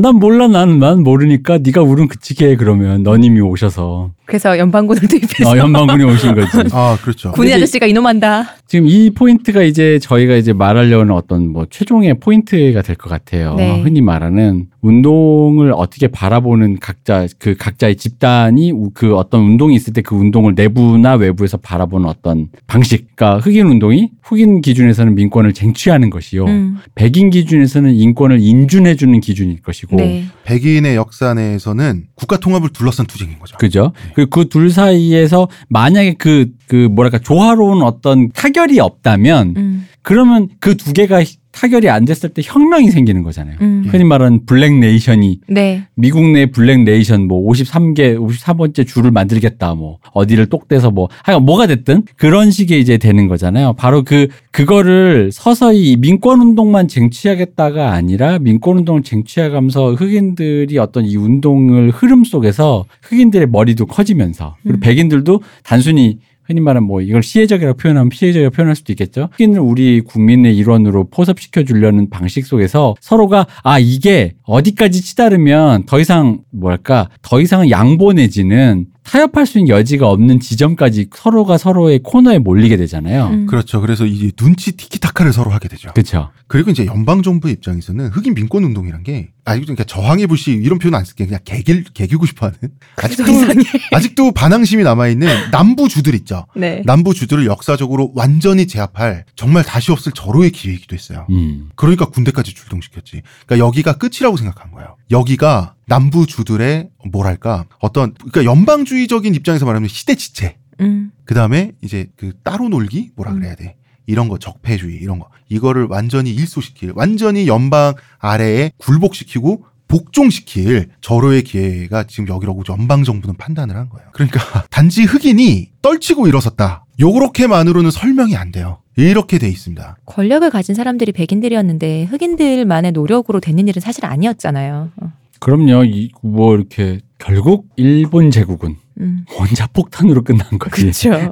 난 몰라 나는 난 모르니까 네가 울음 그치게 해 그러면 너님이 오셔서
그래서 연방군을 도입해서
어, 연방군이 오신 거지. [LAUGHS]
아 그렇죠.
군인 아저씨가 이놈한다.
지금 이 포인트가 이제 저희가 이제 말하려는 어떤 뭐 최종의 포인트가 될 것 같아요.
네.
흔히 말하는 운동을 어떻게 바라보는 각자 그 각자의 집단이 우- 그 어떤 운동이 있을 때 그 운동을 내부나 외부에서 바라보는 어떤 방식. 그러니까 흑인 운동이 흑인 기준에서는 민권을 쟁취하는 것이요.
음,
백인 기준에서는 인권을 인준해주는 기준일 것이고.
네.
백인의 역사 내에서는 국가 통합을 둘러싼 투쟁인 거죠.
그죠? 그리고 그 둘 사이에서 만약에 그, 그 뭐랄까 조화로운 어떤 타결이 없다면
음,
그러면 그 두 개가 타결이 안 됐을 때 혁명이 생기는 거잖아요.
음,
흔히 말하는 Black Nation이
네.
미국 내 Black Nation 뭐 53개 53번째 주를 만들겠다 뭐 어디를 똑 떼서 뭐 하여간 뭐가 됐든 그런 식의 이제 되는 거잖아요. 바로 그 그거를 서서히 민권 운동만 쟁취하겠다가 아니라 민권 운동을 쟁취해가면서 흑인들이 어떤 이 운동을 흐름 속에서 흑인들의 머리도 커지면서 그리고
음.
백인들도 단순히 흔히 말하는 뭐 이걸 시혜적이라고 표현하면 피해적이라고 표현할 수도 있겠죠. 흑인을 우리 국민의 일원으로 포섭시켜 주려는 방식 속에서 서로가 아 이게 어디까지 치다르면 더 이상 뭐랄까 더 이상 양보 내지는 타협할 수 있는 여지가 없는 지점까지 서로가 서로의 코너에 몰리게 되잖아요.
음.
그렇죠. 그래서 이 눈치 티키타카를 서로 하게 되죠.
그렇죠.
그리고 이제 연방 정부의 입장에서는 흑인 민권 운동이란 게 아니 그러니까 저항의 불씨 이런 표현 안 쓸게 그냥 개길 개기고 싶어하는 아직도
이상해.
아직도 반항심이 남아 있는 남부 주들 있죠.
네.
남부 주들을 역사적으로 완전히 제압할 정말 다시 없을 절호의 기회이기도 했어요.
음.
그러니까 군대까지 출동시켰지. 그러니까 여기가 끝이라고 생각한 거예요. 여기가 남부 주들의 뭐랄까 어떤 그러니까 연방주의적인 입장에서 말하면 시대 지체.
음,
그 다음에 이제 그 따로 놀기 뭐라 그래야 돼. 이런 거 적폐주의 이런 거 이거를 완전히 일소시킬 완전히 연방 아래에 굴복시키고 복종시킬 절호의 기회가 지금 여기라고 연방 정부는 판단을 한 거예요. 그러니까 [LAUGHS] 단지 흑인이 떨치고 일어섰다. 요렇게만으로는 설명이 안 돼요. 이렇게 돼 있습니다.
권력을 가진 사람들이 백인들이었는데 흑인들만의 노력으로 되는 일은 사실 아니었잖아요. 어,
그럼요. 이, 뭐 이렇게 결국 일본 제국은
음,
원자폭탄으로 끝난 거지.
그렇죠. [LAUGHS]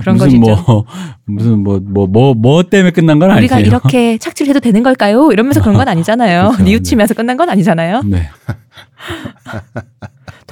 그런
무슨
것이죠.
뭐 [LAUGHS] 무슨 뭐 뭐 뭐 뭐 때문에 끝난 건
우리가
아니에요.
이렇게 착취를 해도 되는 걸까요? 이러면서 그런 건 [LAUGHS] 아니잖아요.
그렇죠.
뉘우치면서 끝난 건 아니잖아요.
네.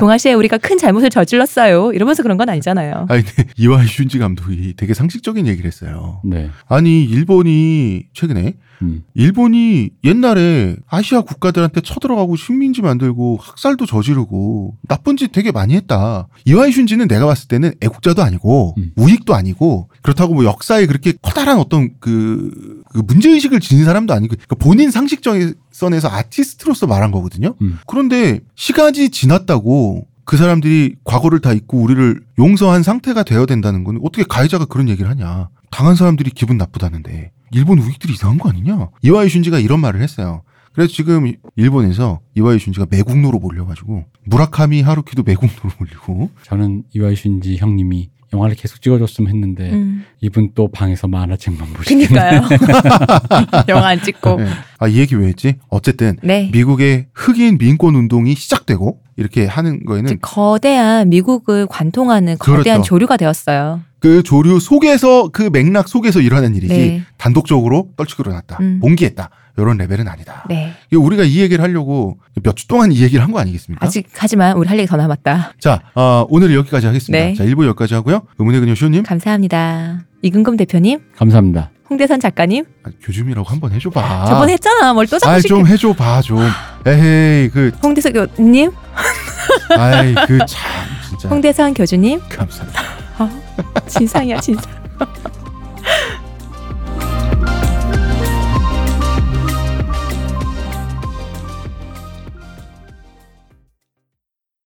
동아시아에 우리가 큰 잘못을 저질렀어요. 이러면서 그런 건 아니잖아요.
아니 이와이 슌지 감독이 되게 상식적인 얘기를 했어요.
네.
아니 일본이 최근에
음.
일본이 옛날에 아시아 국가들한테 쳐들어가고 식민지 만들고 학살도 저지르고 나쁜 짓 되게 많이 했다. 이와이 슌지는 내가 봤을 때는 애국자도 아니고
음.
우익도 아니고 그렇다고 뭐 역사에 그렇게 커다란 어떤 그, 그 문제의식을 지닌 사람도 아니고 그러니까 본인 상식적 선에서 아티스트로서 말한 거거든요.
음.
그런데 시간이 지났다고 그 사람들이 과거를 다 잊고 우리를 용서한 상태가 되어야 된다는 건 어떻게 가해자가 그런 얘기를 하냐. 당한 사람들이 기분 나쁘다는데 일본 우익들이 이상한 거 아니냐? 이와이 슌지가 이런 말을 했어요. 그래서 지금 이- 일본에서 이와이 슌지가 매국노로 몰려가지고 무라카미 하루키도 매국노로 몰리고
저는 이와이 슌지 형님이 영화를 계속 찍어줬으면 했는데
음.
이분 또 방에서 만화책만 보시네.
그니까요. [LAUGHS] 영화 안 찍고.
네. 아이 얘기 왜 했지? 어쨌든
네.
미국의 흑인 민권 운동이 시작되고 이렇게 하는 거에는
거대한 미국을 관통하는 거대한
그렇죠.
조류가 되었어요.
그 조류 속에서 그 맥락 속에서 일어난 일이지
네.
단독적으로 떨치고 일어났다
음.
봉기했다 이런 레벨은 아니다.
네.
우리가 이 얘기를 하려고 몇 주 동안 이 얘기를 한 거 아니겠습니까?
아직 하지만 우리 할 얘기 더 남았다.
자, 어, 오늘 여기까지 하겠습니다.
네.
자, 1부 여기까지 하고요. 의문의 그녀 쇼님,
감사합니다. 이근금 대표님,
감사합니다.
홍대선 작가님.
아, 교주미라고 한번 해줘봐.
저번에 했잖아. 뭘 또 자꾸
아이
시켜.
좀 해줘봐 좀. 에헤이 그,
홍대선 교수님,
아이 그 참 진짜
홍대선 교주님.
감사합니다.
진상이야 진상.